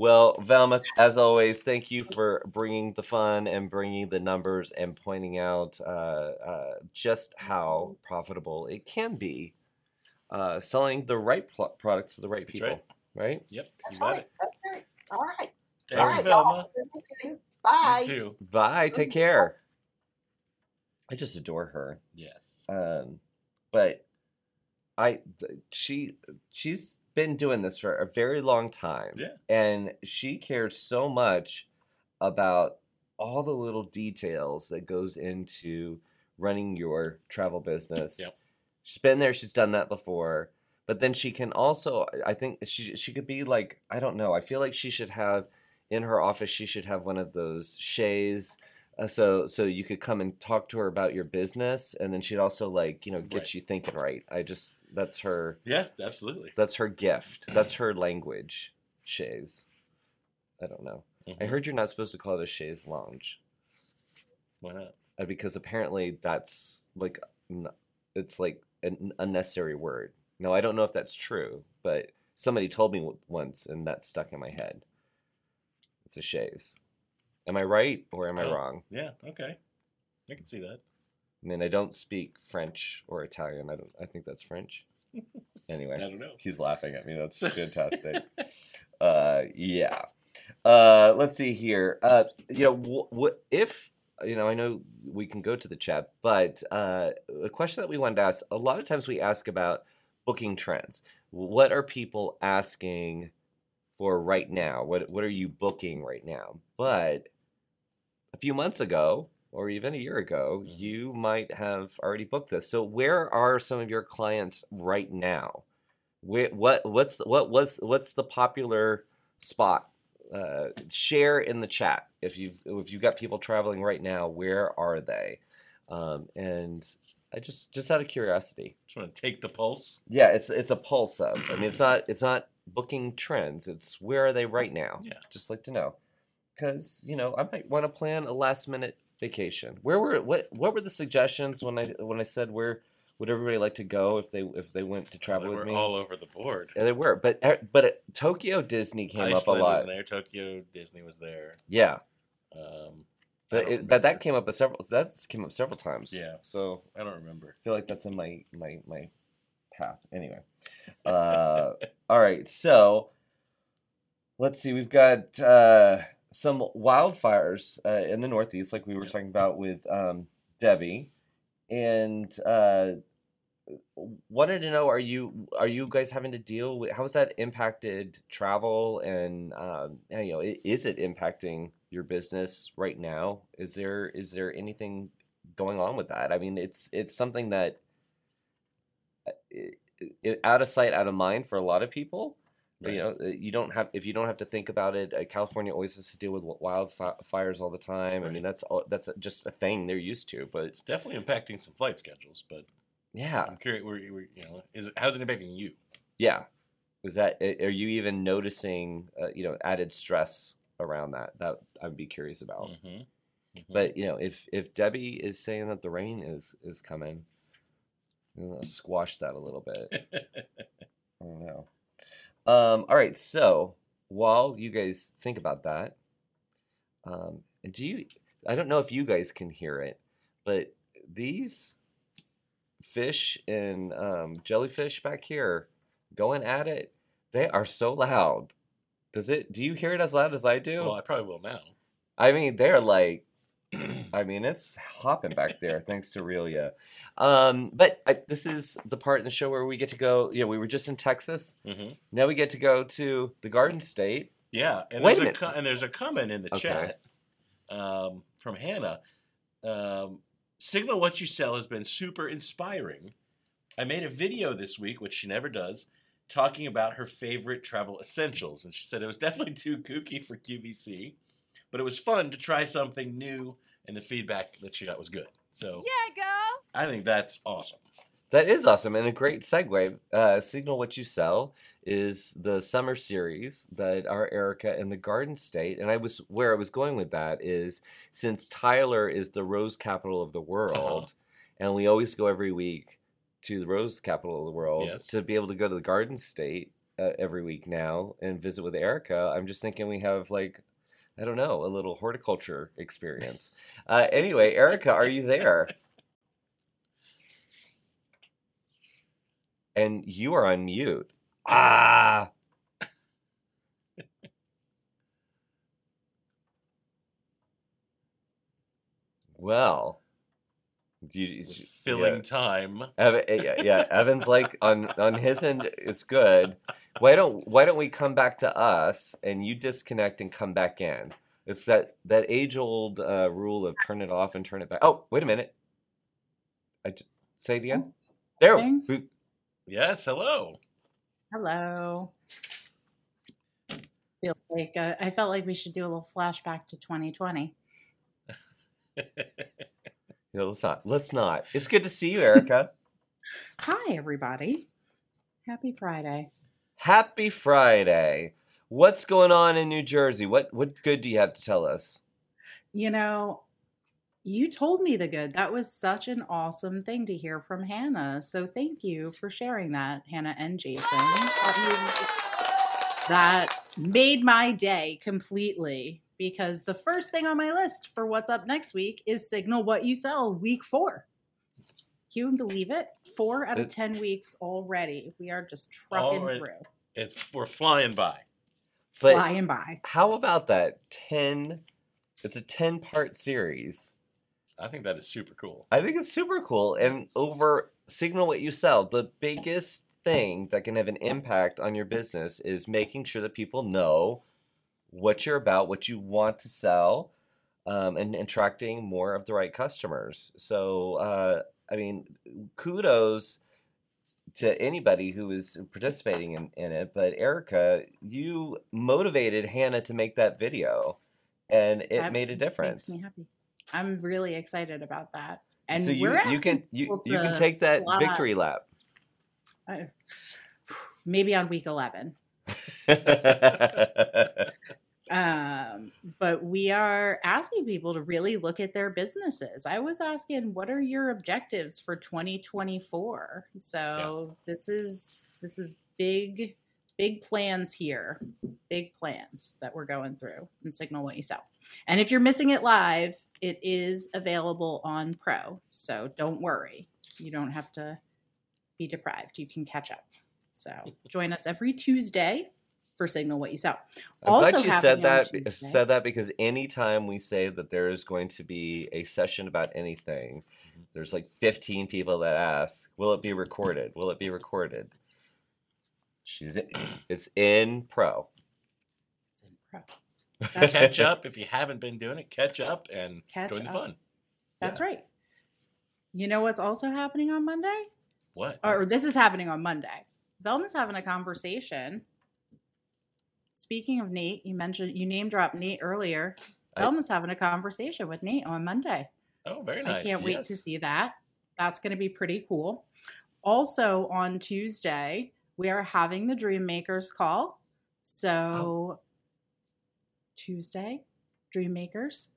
Well, Velma, as always, thank you for bringing the fun and bringing the numbers and pointing out uh, uh, just how profitable it can be uh, selling the right pl- products to the right
That's
people.
right.
Right?
Yep.
That's right.
it.
That's right. All right.
Thank
All
you, Velma.
y'all. Bye.
You too.
Bye. Take care. I just adore her.
Yes.
Um, but I, she, she's been doing this for a very long time.
Yeah.
And she cares so much about all the little details that goes into running your travel business.
Yep.
She's been there. She's done that before. But then she can also, I think she she could be like, I don't know. I feel like she should have in her office. She should have one of those shays uh, so so you could come and talk to her about your business and then she'd also like you know get
Right.
you thinking right i just that's her
Yeah, absolutely.
that's her gift that's her language Chaise. i don't know i
Mhm.
heard you're not supposed to call it a chaise lounge
Why not?
uh, because apparently that's like n- it's like an unnecessary word no i don't know if that's true but somebody told me w- once and that stuck in my head it's a chaise am i right or am i
Oh.
wrong
Yeah. Okay. I can see that.
I mean, I don't speak French or Italian. I don't. I think that's French. Anyway, I
don't know.
he's laughing at me. That's fantastic. uh, yeah. Uh, let's see here. Uh, you know, if you know? I know we can go to the chat, but uh, a question that we wanted to ask. A lot of times we ask about booking trends. What are people asking for right now? What What are you booking right now? But a few months ago, or even a year ago,
Mhm.
you might have already booked this. So where are some of your clients right now? Where, what what's what was what's the popular spot? Uh, share in the chat if you if you've got people traveling right now. Where are they? Um, and I just just out of curiosity,
Just want to take the pulse.
yeah, it's it's a pulse of. I mean, it's not it's not booking trends. It's where are they right now?
Yeah.
just like to know, because you know I might want to plan a last minute vacation. Where were what what were the suggestions when I when I said where would everybody like to go if they if they went to travel
They
with
were
me?
all over the board.
Yeah, they were, but uh, but uh, Tokyo Disney came
Iceland
up a lot.
was there. Tokyo Disney was there.
Yeah,
Um,
but it, but that came up a several that's came up several times.
Yeah.
so
I don't remember.
I feel like that's in my my my path. Anyway, uh, all right. So let's see. We've got uh, some wildfires uh, in the Northeast, like we were talking about with um, Debbie, and uh, wanted to know: Are you are you guys having to deal with how has that impacted travel and um, you know is it impacting your business right now? Is there is there anything going on with that? I mean, it's it's something that out of sight, out of mind for a lot of people.
Right.
You know, uh, you don't have if you don't have to think about it. Uh, California always has to deal with wildfires all the time. I mean, that's all, that's just a thing they're used to. But
It's definitely impacting some flight schedules, but
yeah,
I'm curious. We're, we're, you know, is it, how's it impacting you?
yeah. Is that are you even noticing uh, you know added stress around that? That I'd be curious about.
Mm-hmm.
But you know, if if Debbie is saying that the rain is is coming, I'm gonna squash that a little bit. I don't know. Um, all right, so while you guys think about that, um, do you? I don't know if you guys can hear it, but these fish and um, jellyfish back here going at it, they are so loud. Does it? Do you hear it as loud as I do?
well, I probably will now.
I mean, they're like, I mean, it's hopping back there, thanks to Relia. Um, but I, this is the part in the show where we get to go. You know, we were just in Texas.
hmm
Now we get to go to the Garden State.
Yeah, and
Wait
there's a,
minute.
co- and there's a comment in the
Okay.
chat um, from Hannah. Um, Signal what you sell has been super inspiring. I made a video this week, which she never does, talking about her favorite travel essentials. And she said it was definitely too kooky for QVC, but it was fun to try something new, and the feedback that she got was good. So
Yeah, girl.
I think that's awesome.
That is awesome and a great segue. Uh, Signal What You Sell is the summer series that our Erica and the Garden State, and I was where I was going with that is since Tyler is the rose capital of the world, and we always go every week to the rose capital of the world
Yes.
to be able to go to the Garden State uh, every week now and visit with Erica. I'm just thinking we have like. I don't know, a little horticulture experience. Uh, anyway, Erica, are you there? and you are on mute. Ah. Well, do you,
With
yeah.
filling time.
Evan, yeah, yeah, Evan's like on on his end it's good. Why don't why don't we come back to us and you disconnect and come back in? It's that that age old uh, rule of turn it off and turn it back. Oh, wait a minute. I j- say it again. There.
Thing.
we-
Yes, hello.
Hello. Feel like uh, I felt like we should do a little flashback to 2020.
No, let's not. Let's not. It's good to see you, Erica.
Hi, everybody. Happy Friday.
Happy Friday. What's going on in New Jersey? What what good do you have to tell us?
You know, you told me the good. That was such an awesome thing to hear from Hannah. So thank you for sharing that, Hannah and Jason. That made my day completely because the first thing on my list for what's up next week is Signal What You Sell week four. Can You believe it? Four out of
It-
10 weeks already. We are just trucking through,
It's we're flying by.
But
flying by.
how about that 10 it's a 10 part series.
I think that is super cool.
I think it's super cool. And over Signal What You Sell, the biggest thing that can have an impact on your business is making sure that people know what you're about, what you want to sell, um, and attracting more of the right customers. So, uh, I mean, kudos to anybody who is participating in, in it. But Erica, you motivated Hannah to make that video, and it
That
made a difference.
Makes me happy. I'm really excited about that. And
so you
we're
you
asking
can you, you can take that
fly.
victory lap.
Maybe on week 11 um, but we are asking people to really look at their businesses i was asking what are your objectives for 2024 so this is this is big big plans here big plans that we're going through and signal what you sell and if you're missing it live it is available on pro so don't worry you don't have to be deprived you can catch up so join us every tuesday for signal what you sell
I'm
Also
glad you said that
Tuesday.
said that because anytime we say that there is going to be a session about anything,
Mhm.
there's like 15 people that ask, "Will it be recorded? Will it be recorded?" She's in, it's in pro.
It's in pro.
So catch up if you haven't been doing it. Catch up and
Catch
join the
up.
fun.
That's right. You know what's also happening on Monday?
What?
Or this is happening on Monday. Velma's having a conversation. Speaking of Nate, you mentioned you name dropped Nate earlier.
I-
Velma's having a conversation with Nate on Monday.
Oh, very nice.
I can't wait to see that. That's going to be pretty cool. Also on Tuesday, we are having the Dream Makers call. So Tuesday, Dream Makers.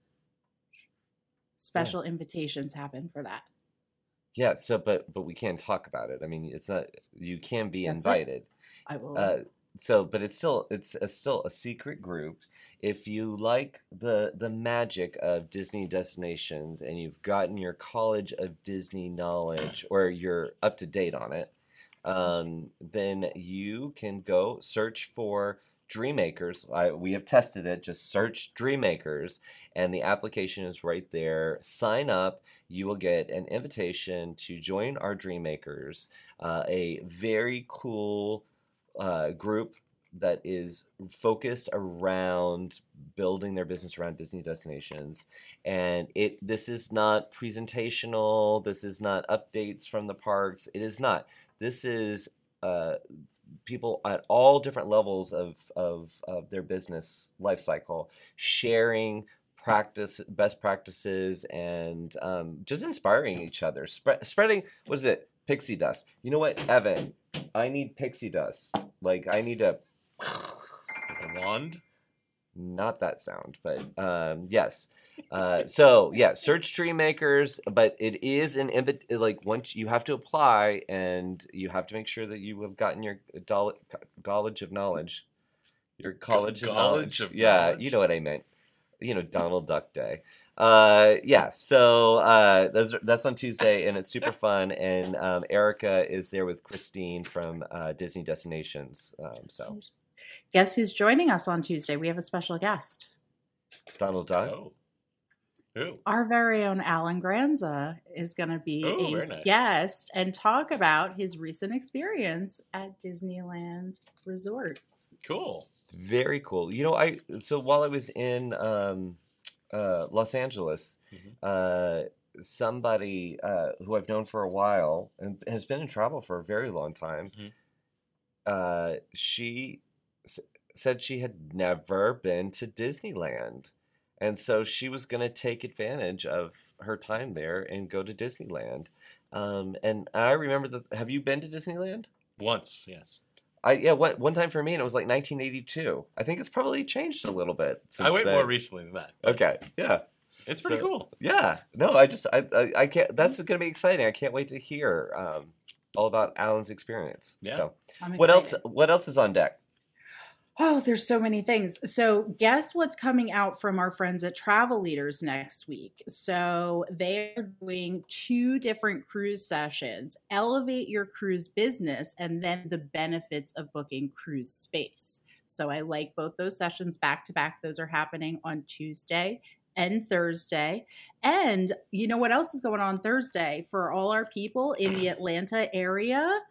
Special invitations happen for that.
Yeah, so but but we can't talk about it. I mean, it's not you can be
That's it.
invited.
I will.
Uh, so but it's still it's a, still a secret group if you like the the magic of disney destinations and you've gotten your college of disney knowledge or you're up to date on it um, then you can go search for dreammakers I, we have tested it just search dreammakers and the application is right there sign up you will get an invitation to join our dreammakers uh, a very cool uh, group that is focused around building their business around Disney destinations. And it this is not presentational. This is not updates from the parks. It is not. This is uh, people at all different levels of, of, of their business life cycle sharing practice best practices and um, just inspiring each other Spread, spreading what is it? Pixie dust. You know what evan? I need pixie dust. Like i need
A wand.
Not that sound but um, yes. Uh, so yeah search dreammakers but it is an invi- like once you have to apply and you have to make sure that you have gotten your doll- college of knowledge. Your college of knowledge.
of
yeah
knowledge.
you know what i meant. You know donald duck day. Uh yeah so uh that's, that's on tuesday and it's super fun and um, erica is there with christine from uh, disney destinations um, so
Guess who's joining us on Tuesday? We have a special guest.
donald duck
Oh. Who?
Our very own Alan Granza is going to be
Oh,
a
nice.
guest and talk about his recent experience at Disneyland Resort.
Cool.
Very cool. You know, I so while I was in um, uh, Los Angeles,
Mhm.
uh, somebody uh, who I've known for a while and has been in travel for a very long time,
Mhm.
uh, she s- said she had never been to Disneyland, and so she was going to take advantage of her time there and go to Disneyland. Um, and I remember that. Have you been to Disneyland?
Once, yes.
I yeah, one one time for me, and it was like 1982. I think it's probably changed a little bit.
I went
then.
more recently than that.
Okay, yeah,
It's pretty
So-
cool.
yeah. No, I just I I, I can't. That's gonna be exciting. I can't wait to hear um, all about Alan's experience.
Yeah.
So,
I'm
what else? What else is on deck?
Oh, there's so many things. So, guess what's coming out from our friends at Travel Leaders next week? So, they're doing two different cruise sessions Elevate Your Cruise Business and then the benefits of booking cruise space. So, I like both those sessions back to back. Those are happening on Tuesday and Thursday. And you know what else is going on Thursday for all our people in the Atlanta area?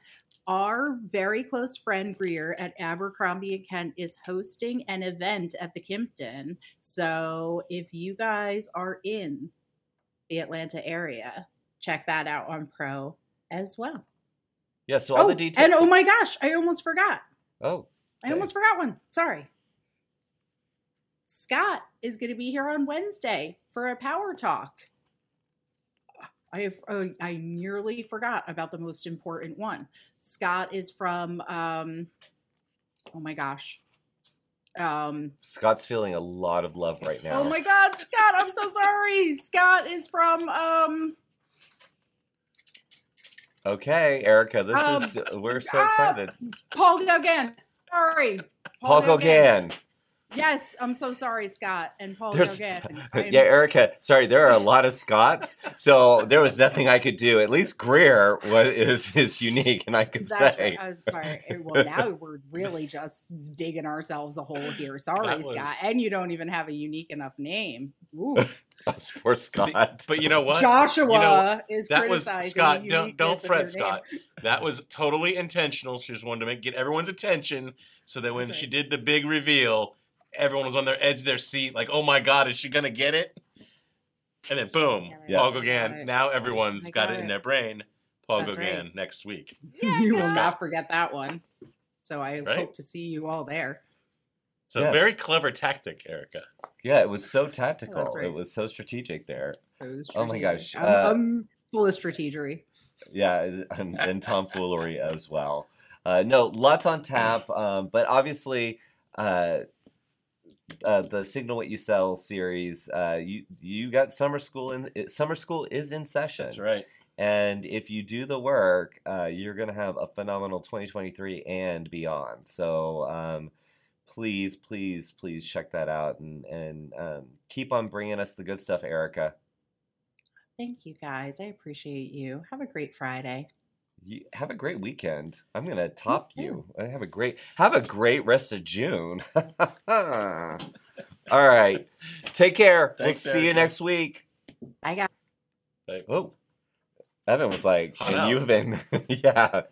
Our very close friend Greer at Abercrombie and Kent is hosting an event at the Kimpton. So if you guys are in the Atlanta area, check that out on Pro as well.
Yeah. So all
oh,
the details.
and oh my gosh, I almost forgot.
Oh,
I almost forgot one. Sorry. Scott is going to be here on Wednesday for a power talk. I have oh, I nearly forgot about the most important one. Scott is from um oh my gosh. Um
Scott's feeling a lot of love right now.
oh my god, Scott, I'm so sorry. Scott is from um
Okay, Erica, this
Um,
is we're so
ah,
excited.
Paul Gauguin. Sorry.
Paul Gauguin.
Yes, I'm so sorry, Scott and Paul
There's-
Gauguin. I
Yeah, Erica. Sorry, there are a lot of Scots, so there was nothing I could do. At least Greer was is, is unique, and I could
That's
say.
right. I'm sorry. Eh, Well, now we're really just digging ourselves a hole here. Sorry,
That
Scott. And you don't even have a unique enough name. Oof.
Poor
See,
Scott.
but you know what?
Joshua
You know,
is
that was Scott. Don't don't fret. Scott. That was totally intentional. She just wanted to make get everyone's attention, so that when
That's
she did the big reveal, everyone was on their edge of their seat, like, "Oh my God, is she gonna get it?" And then boom,
Yeah.
Paul
Got
Gauguin. Now everyone's got,
got
it in their brain. Paul
That's
Gauguin
right.
next week.
you will not forget that one. So I
Right?
hope to see you all there.
So
Yes.
very clever tactic, Erica.
Yeah, it was so tactical.
right.
It was so strategic there.
So
Oh my gosh,
strategic. I'm,
uh,
I'm full of strategery.
Yeah, and, and tomfoolery as well. Uh, no, lots on tap, um, but obviously, uh, uh, the Signal What You Sell series, uh, you you got summer school in summer school is in session.
That's right.
And if you do the work, uh, you're going to have a phenomenal 2023 and beyond. So um, please, please, please check that out and and um, keep on bringing us the good stuff, Erica.
Thank you guys. I appreciate you. Have a great Friday.
You have a great weekend. I'm gonna top you. I have a great have a great rest of June. All right. Take care.
Thanks,
we'll see you next week.
Bye, guys.
Oh. Evan was like,
Hot
and
out.
you've been yeah.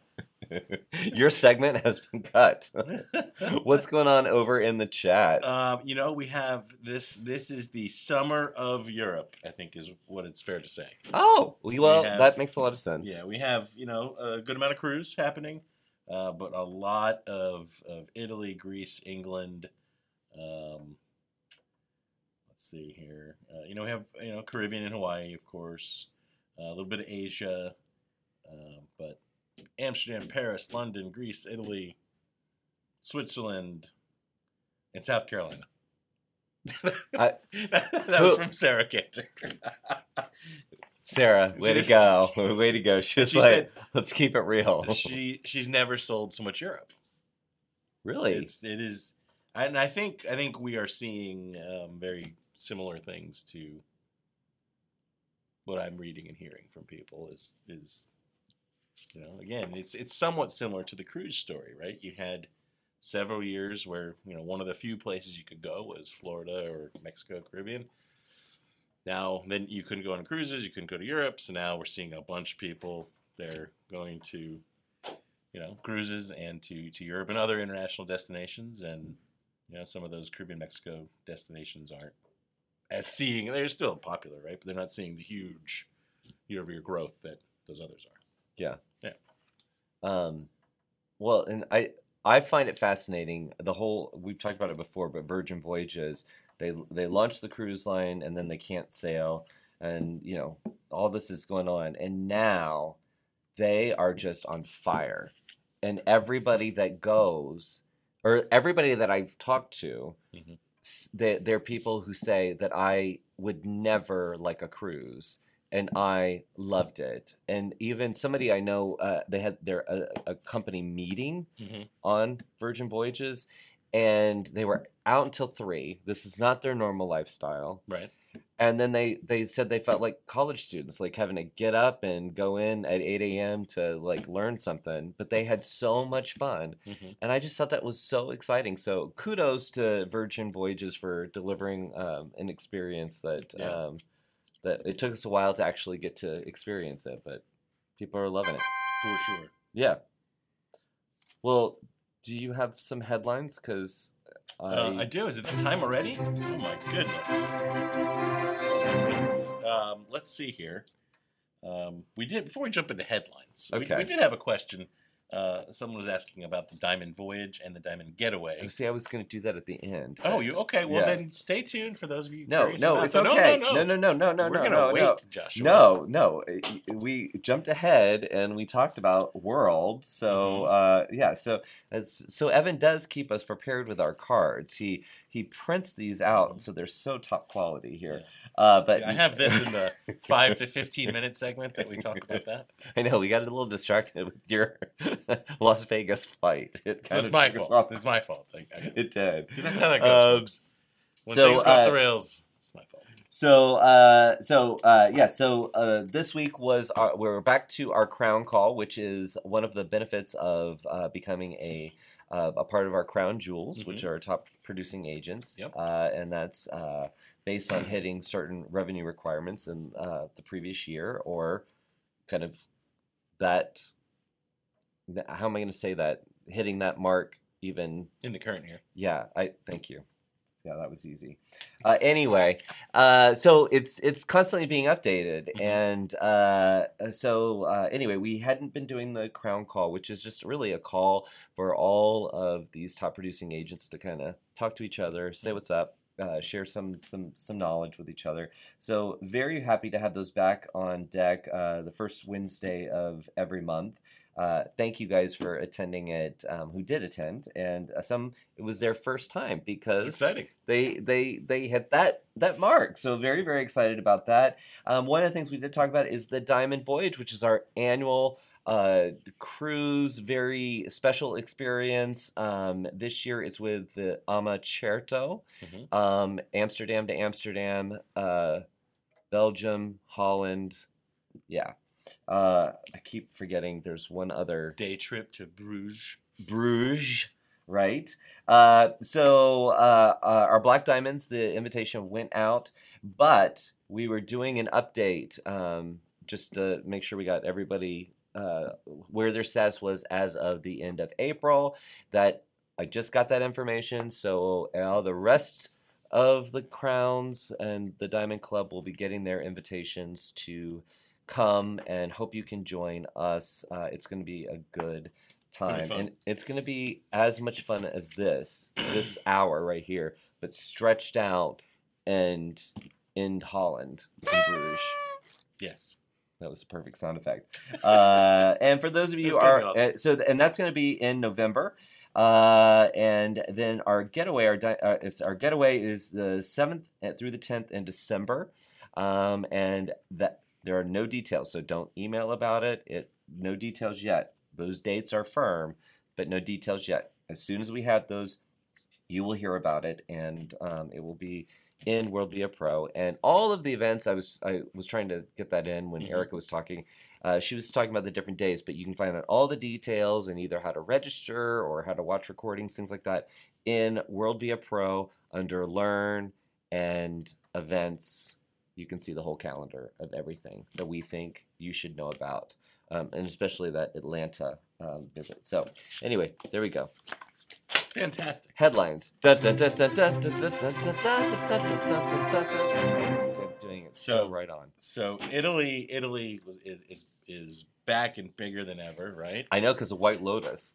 Your segment has been cut. What's going on over in the chat?
Um, you know, we have this. This is the summer of Europe. I think is what it's fair to say.
oh, well,
have-
that makes a lot of sense.
Yeah, we have you know a good amount of cruise happening, uh, but a lot of of Italy, Greece, England. Um, let's see here. Uh, you know, we have you know Caribbean and Hawaii, of course. Uh, a little bit of Asia, um, but Amsterdam, Paris, London, Greece, Italy, Switzerland, and South Carolina.
I-
that, that was from Sarah Cantor.
Sarah, way to go. Way to go. She's
She
like,
said-
let's keep it real.
she she's never sold so much Europe.
really?
It's it is, and I think I think we are seeing um, very similar things to what I'm reading and hearing from people. Is is you know again it's it's somewhat similar to the cruise story, right? You had several years where you know one of the few places you could go was Florida or Mexico, Caribbean. Now then you couldn't go on cruises, you couldn't go to Europe, so now we're seeing a bunch of people they're going to you know cruises and to to Europe and other international destinations, and you know some of those Caribbean Mexico destinations aren't as seeing they're still popular, right? But they're not seeing the huge year over year growth that those others are.
Um, well, and I I find it fascinating. The whole we've talked about it before, but Virgin Voyages they they launch the cruise line and then they can't sail, and you know all this is going on, and now they are just on fire, and everybody that goes or everybody that I've talked to.
Mhm.
They, they're people who say that I would never like a cruise and I loved it. And even somebody I know, uh, they had their a, a company meeting
Mm-hmm.
on Virgin Voyages, and they were out until three. This is not their normal lifestyle.
Right.
And then they they said they felt like college students, like having to get up and go in at eight a.m. to like learn something. But they had so much fun,
Mm-hmm.
and I just thought that was so exciting. So kudos to Virgin Voyages for delivering um, an experience that
Yeah.
um, that it took us a while to actually get to experience it, but people are loving it.
For sure.
Yeah. Well, do you have some headlines? Because I,
Uh, I do. Is it the time already? Oh my goodness. Um, let's see here. Um, we did before we jump into headlines. we-
Okay.
We, did have a question. Uh, someone was asking about the Diamond Voyage and the Diamond Getaway.
oh, see, I was going to do that at the end.
Oh, you okay? Well,
yeah.
then stay tuned for those of you.
No, no,
about-
it's
so
okay.
No,
no, no, no, no, no,
We're
no,
gonna
no,
wait,
no.
Joshua.
No, no. i- i- We jumped ahead and we talked about world. So uh, yeah, so so Evan does keep us prepared with our cards. He he prints these out, so they're so top quality here. Uh, but
See, I have this in the five to fifteen minute segment that we talk about that.
I know we got a little distracted with your Las Vegas flight. It
So
kind
it's
of
my fault.
off-
It's my fault. I- I-
It did.
See, that's how that goes.
Um.
When
so,
things go off
uh,
the rails, it's my fault.
So, uh, so uh, yeah, so uh, this week was our, we're back to our crown call, which is one of the benefits of uh, becoming a uh, a part of our crown jewels, which are top producing agents,
Yep.
uh, and that's uh, based on hitting certain revenue requirements in uh, the previous year, or kind of that. How am I going to say that? Hitting that mark even
In the current year.
yeah, I thank you. Yeah, that was easy. Uh, anyway, uh, so it's it's constantly being updated,
Mhm.
and uh, so uh, anyway, we hadn't been doing the crown call, which is just really a call for all of these top producing agents to kind of talk to each other, say
Mhm.
what's up, uh, share some some some knowledge with each other. So very happy to have those back on deck uh, the first Wednesday of every month. Uh, thank you guys for attending it. Um, who did attend, and uh, some it was their first time
It's
because
exciting.
they they they hit that that mark. So very very excited about that. Um, one of the things we did talk about is the Diamond Voyage, which is our annual uh, cruise, very special experience. Um, this year it's with the Amacerto,
Mhm.
um, Amsterdam to Amsterdam, uh, Belgium, Holland. Yeah. Uh, I keep forgetting there's one other
Day trip to Bruges.
Bruges, right? Uh, so uh, uh, our Black Diamonds, the invitation went out, but we were doing an update um, just to make sure we got everybody uh, where their status was as of the end of April. That I just got that information, so all the rest of the crowns and the Diamond Club will be getting their invitations to come and hope you can join us. Uh, it's going to be a good time, and it's going to be as much fun as this this hour right here, but stretched out and in Holland, in Bruges.
Yes.
That was a perfect sound effect. Uh, and for those of you are
awesome.
uh, so, and that's going to be in November. Uh, and then our getaway, our di- uh, our getaway is the seventh through the tenth in December. Um, and that there are no details, so don't email about it. It no details yet. Those dates are firm, but no details yet. As soon as we have those, you will hear about it, and um, it will be in World Via Pro. And all of the events, I was I was trying to get that in when
Mhm.
Erica was talking. Uh, she was talking about the different days, but you can find out all the details and either how to register or how to watch recordings, things like that, in World Via Pro under Learn and Events you can see the whole calendar of everything that we think you should know about, um, and especially that Atlanta um, visit. So, anyway, there we go.
Fantastic.
Headlines. Doing it so, right on.
So Italy, Italy is is back and bigger than ever, right?
I know because of White Lotus.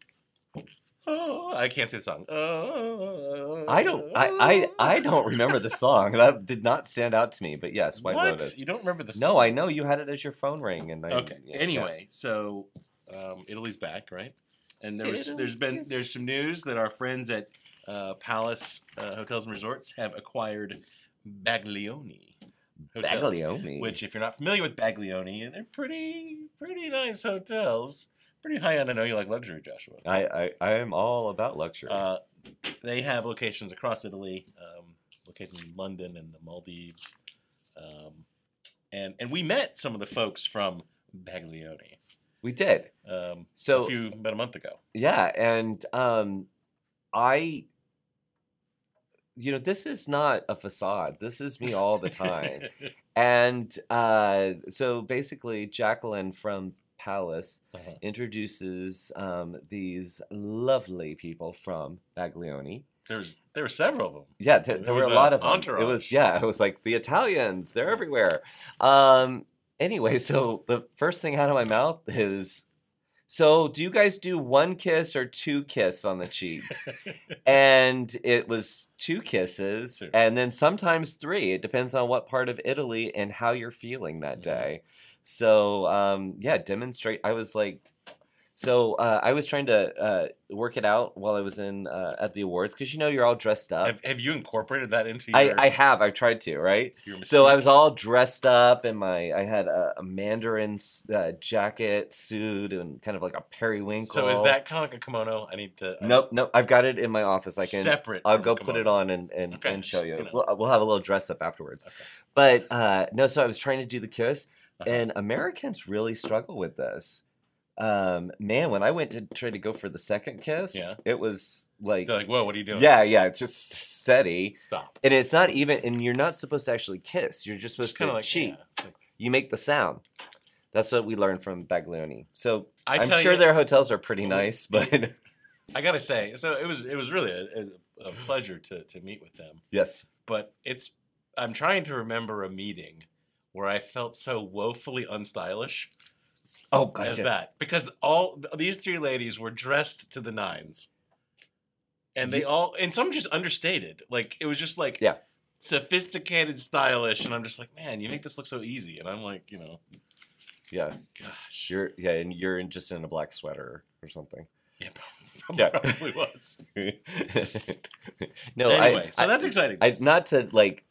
Oh, I can't say the song. Oh,
I don't. I, I I don't remember the song. That did not stand out to me. But yes, White
what?
Lotus.
You don't remember the song?
No, I know you had it as your phone ring, and I,
Okay.
yeah,
anyway, so um, Italy's back, right? And there was,
Italy
there's been there's some news that our friends at uh, Palace uh, Hotels and Resorts have acquired Baglioni hotels.
Baglioni.
Which, if you're not familiar with Baglioni, they're pretty pretty nice hotels, pretty high end. I know you like luxury, Joshua.
I, I I am all about luxury.
Uh, they have locations across Italy, um, locations in London and the Maldives, um, and and we met some of the folks from Baglioni
we did.
um,
So
a few about a month ago.
Yeah, and um, I, you know, this is not a facade. This is me all the time. and uh, so basically, Jacqueline from Palace
Uh-huh.
introduces um, these lovely people from Baglioni.
There was there were several of them.
Yeah, there, there were a lot of them. It was yeah, it was like the Italians. They're everywhere. Um, anyway, so the first thing out of my mouth is, so do you guys do one kiss or two kiss on the cheeks? and it was two kisses,
Two.
and then sometimes three. It depends on what part of Italy and how you're feeling that
Mhm.
day. So um, yeah, demonstrate. I was like. So uh, I was trying to uh, work it out while I was in uh, at the awards because you know you're all dressed up.
have, have you incorporated that into
I,
your?
I have. I've tried to, right? So I was all dressed up in my. I had a, a mandarin uh, jacket, suit, and kind of like a periwinkle.
So is that kind of like a kimono? I need to. I
Nope, nope. I've got it in my office. I can.
separate.
I'll go put it on and and,
Okay,
and show
just,
you.
you know.
We'll, we'll have a little dress up afterwards.
Okay.
But uh, no, so I was trying to do the kiss. And Americans really struggle with this. Um, man, when I went to try to go for the second kiss,
Yeah.
it was like,
They're like, whoa, what are you doing?
yeah, yeah, just steady.
Stop.
And it's not even, and you're not supposed to actually kiss. You're just supposed to
like
cheat.
yeah, like-
You make the sound. That's what we learned from Baglioni. So
I
I'm sure
you,
their hotels are pretty nice, but
I gotta say, so it was it was really a, a, a pleasure to to meet with them.
yes.
But it's I'm trying to remember a meeting where I felt so woefully unstylish
Oh,
as that because all these three ladies were dressed to the nines, and they all and some just understated. Like it was just like
Yeah.
sophisticated, stylish, and I'm just like, man, you make this look so easy, and I'm like, you know,
Yeah,
gosh,
you're yeah, and you're in, just in a black sweater or something.
yeah,
Yeah.
probably was.
no,
anyway,
I,
so
I-
that's exciting.
I not to like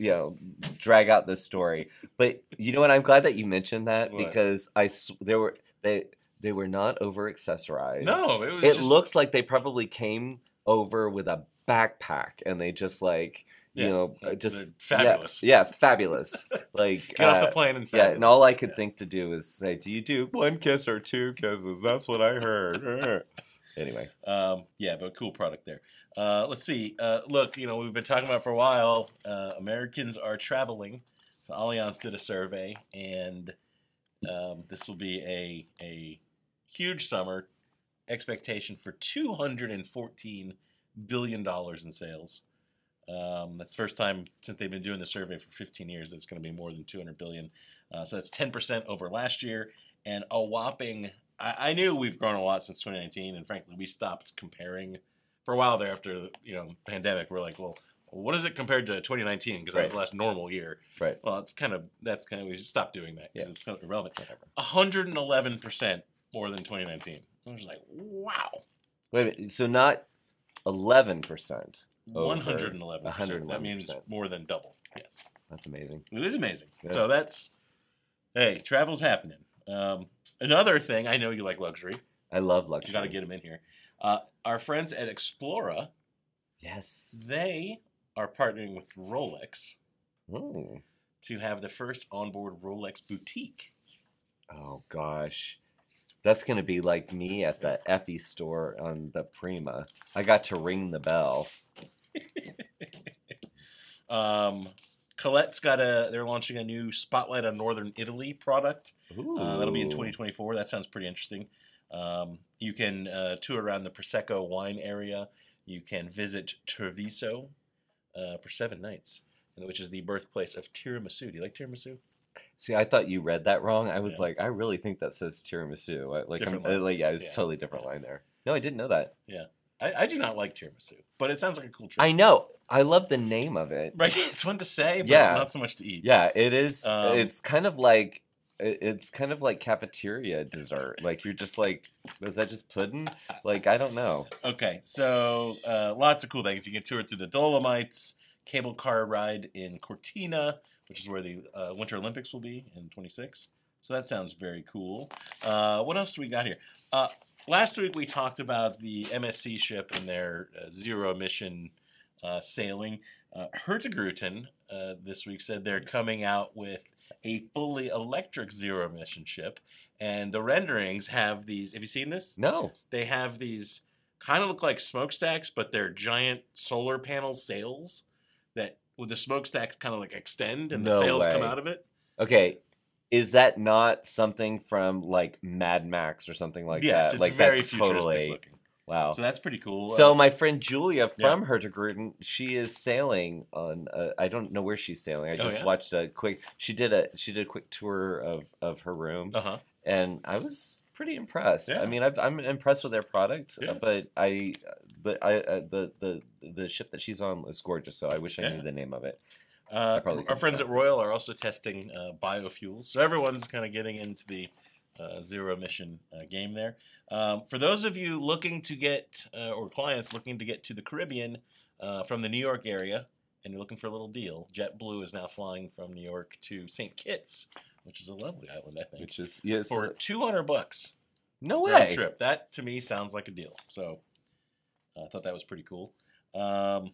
you know drag out this story, but you know what? I'm glad that you mentioned that
What?
because I s- there were they they were not over accessorized.
no, it was.
it
just,
looks like they probably came over with a backpack and they just like you
Yeah,
know just
they're
yeah,
fabulous.
Yeah, fabulous. Like
Get off
uh,
the plane and
yeah, and all I could
Yeah.
think to do is say, "Do you do one kiss or two kisses?" That's what I heard. anyway,
Um, yeah, but cool product there. Uh, let's see. Uh, look, you know, we've been talking about for a while. Uh, Americans are traveling. So Allianz did a survey, and Um, this will be a a huge summer. Expectation for two hundred and fourteen billion dollars in sales. Um, that's the first time since they've been doing the survey for 15 years that it's going to be more than 200 billion. Uh, so that's 10% over last year, and a whopping. I, I knew we've grown a lot since 2019, and frankly, we stopped comparing for a while there after the you know pandemic. We're like, well, what is it compared to 2019? Because that was
Right.
the last normal year.
Right.
Well, it's kind of that's kind of we should stop doing that because
Yeah.
it's kind of irrelevant.
Whatever.
111 percent more than 2019. I was like, wow,
Wait a minute. So not eleven percent. Over
111. percent. That
111%.
means more than double. Yes,
That's amazing.
it is amazing.
Yeah.
So that's hey, travel's happening. Um, another thing, I know you like luxury.
I love luxury.
You got to get them in here. Uh, our friends at Explora,
Yes.
they are partnering with Rolex
Oh.
to have the first onboard Rolex boutique.
Oh gosh. That's gonna be like me at the Effy store on the Prima. I got to ring the bell.
Um, Collette's got a. They're launching a new Spotlight on Northern Italy product. Uh, that'll be in 2024. That sounds pretty interesting. Um, you can uh, tour around the Prosecco wine area. You can visit Treviso uh, for seven nights, which is the birthplace of tiramisu. Do you like tiramisu?
See, I thought you read that wrong. I was
Yeah.
like, I really think that says tiramisu. Like, uh, like yeah, it's
Yeah.
totally different line there. No, I didn't know that.
I, I do not like tiramisu, but it sounds like a cool treat.
I know. I love the name of it.
Right? It's fun to say, but
Yeah.
not so much to eat.
Yeah, it is.
Um,
it's kind of like it- it's kind of like cafeteria dessert. Like you're just like, is that just pudding? Like I don't know.
Okay, so uh, lots of cool things. You can tour through the Dolomites, cable car ride in Cortina, which is where the uh, Winter Olympics will be in 26. So that sounds very cool. Uh, what else do we got here? Uh, last week we talked about the MSC ship and their uh, zero emission uh, sailing. Uh, Hurtigruten uh, this week said they're coming out with a fully electric zero emission ship, and the renderings have these. Have you seen this?
No.
they have these kind of look like smokestacks, but they're giant solar panel sails that with the smokestacks kind of like extend and the
No
sails come out of it.
Okay. Is that not something from like Mad Max or something like
yes,
that?
it's
like
very
that's
futuristic
totally
looking.
Wow.
So that's pretty cool.
So
Uh,
my friend Julia from
Yeah.
from Hurtigruten, she is sailing on. Uh, I don't know where she's sailing. I
Oh,
just
yeah?
watched a quick. She did a she did a quick tour of of her room,
uh-huh.
and I was pretty impressed.
Yeah.
I mean, I've, I'm impressed with their product,
Yeah.
but I, but I uh, the the the ship that she's on is gorgeous. So I wish I knew the name of it.
Uh, our friends at
it.
Royal are also testing uh, biofuels. So everyone's kind of getting into the uh, zero emission uh, game there. Um, for those of you looking to get, uh, or clients looking to get to the Caribbean uh, from the New York area, and you're looking for a little deal, JetBlue is now flying from New York to St. Kitts, which is a lovely island, I think,
Which is yes,
for 200 bucks
no way.
trip. That to me sounds like a deal. So uh, I thought that was pretty cool. Um,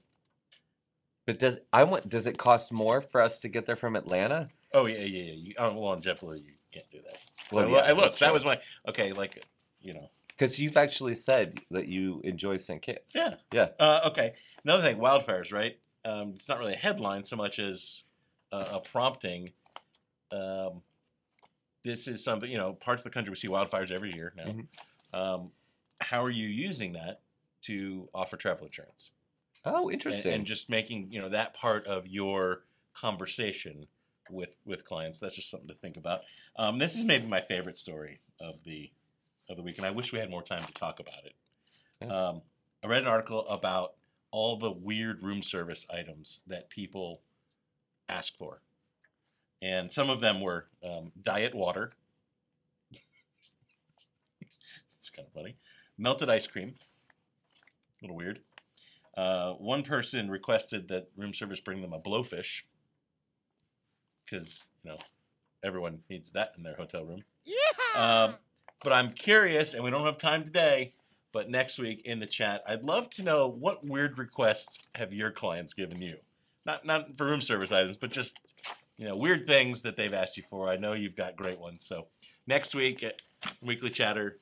But does I want? Does it cost more for us to get there from Atlanta?
oh yeah, yeah, yeah. You, oh, well, on JetBlue you can't do that.
Well,
so,
yeah,
I looked. That was my okay. Like, you know,
Because you've actually said that you enjoy St. Kitts.
yeah,
Yeah.
Uh, okay. Another thing, wildfires, right? Um, it's not really a headline so much as uh, a prompting. Um, this is something you know. Parts of the country we see wildfires every year now.
Mhm.
Um, how are you using that to offer travel insurance?
Oh,
And-
interesting.
And, just making you know that part of your conversation with with clients. That's just something to think about. Um, this is maybe my favorite story of the of the week, and I wish we had more time to talk about it.
Yeah.
Um, I read an article about all the weird room service items that people ask for, and some of them were um, diet water. it's kind of funny. Melted ice cream. A little weird. Uh, one person requested that room service bring them a blowfish because you know everyone needs that in their hotel room. Um, but I'm curious, and we don't have time today. But next week in the chat, I'd love to know what weird requests have your clients given you? Not not for room service items, but just you know weird things that they've asked you for. I know you've got great ones. So next week at Weekly Chatter,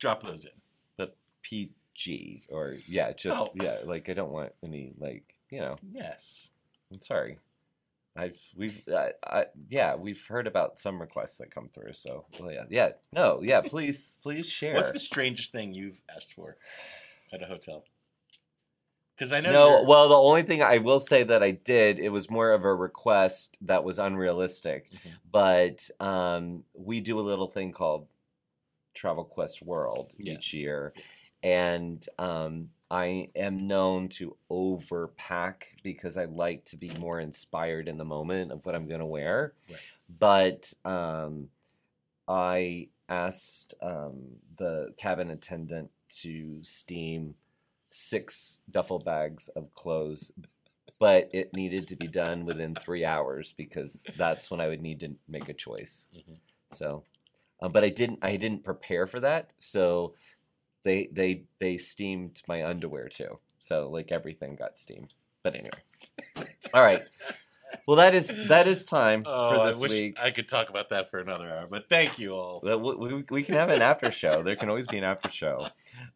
drop those in.
The PG or yeah, just
Oh.
yeah. Like I don't want any like you know.
Yes.
I'm sorry. I've we've uh, I, yeah we've heard about some requests that come through. So well, yeah yeah no yeah please please share.
What's the strangest thing you've asked for at a hotel? Because I know
no, well, the only thing I will say that I did, it was more of a request that was unrealistic.
Mhm.
But um, we do a little thing called Travel Quest World
Yes.
each year,
Yes.
and um, I am known to overpack because I like to be more inspired in the moment of what I'm going to wear.
Right.
But um, I asked um, the cabin attendant to steam six duffel bags of clothes, but it needed to be done within three hours because that's when I would need to make a choice.
Mhm.
So, uh, but I didn't. I didn't prepare for that. So they they they steamed my underwear too. So like everything got steamed. But anyway, all right. Well, that is that is time
Oh,
for
I
this
wish
week.
I could talk about that for another hour, but thank you all.
We, we, we can have an after show. There can always be an after show.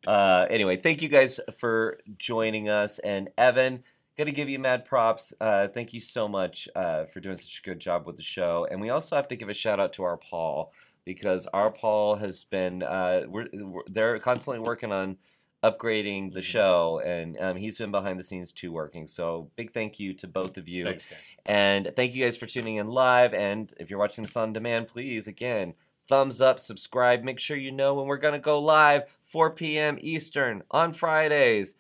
Uh, anyway, thank you guys for joining us. And Evan, to give you mad props. Uh, thank you so much uh, for doing such a good job with the show. And we also have to give a shout out to our Paul because our Paul has been uh, we're, we're they're constantly working on upgrading the
Mhm.
show, and um, he's been behind the scenes too working. So big thank you to both of you.
Thanks, guys.
And thank you guys for tuning in live. And if you're watching this on demand, please, again, thumbs up, subscribe. Make sure you know when we're going to go live, 4 p.m. Eastern on Fridays.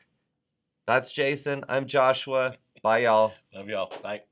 That's Jason. I'm Joshua. Bye, y'all.
Love y'all. Bye.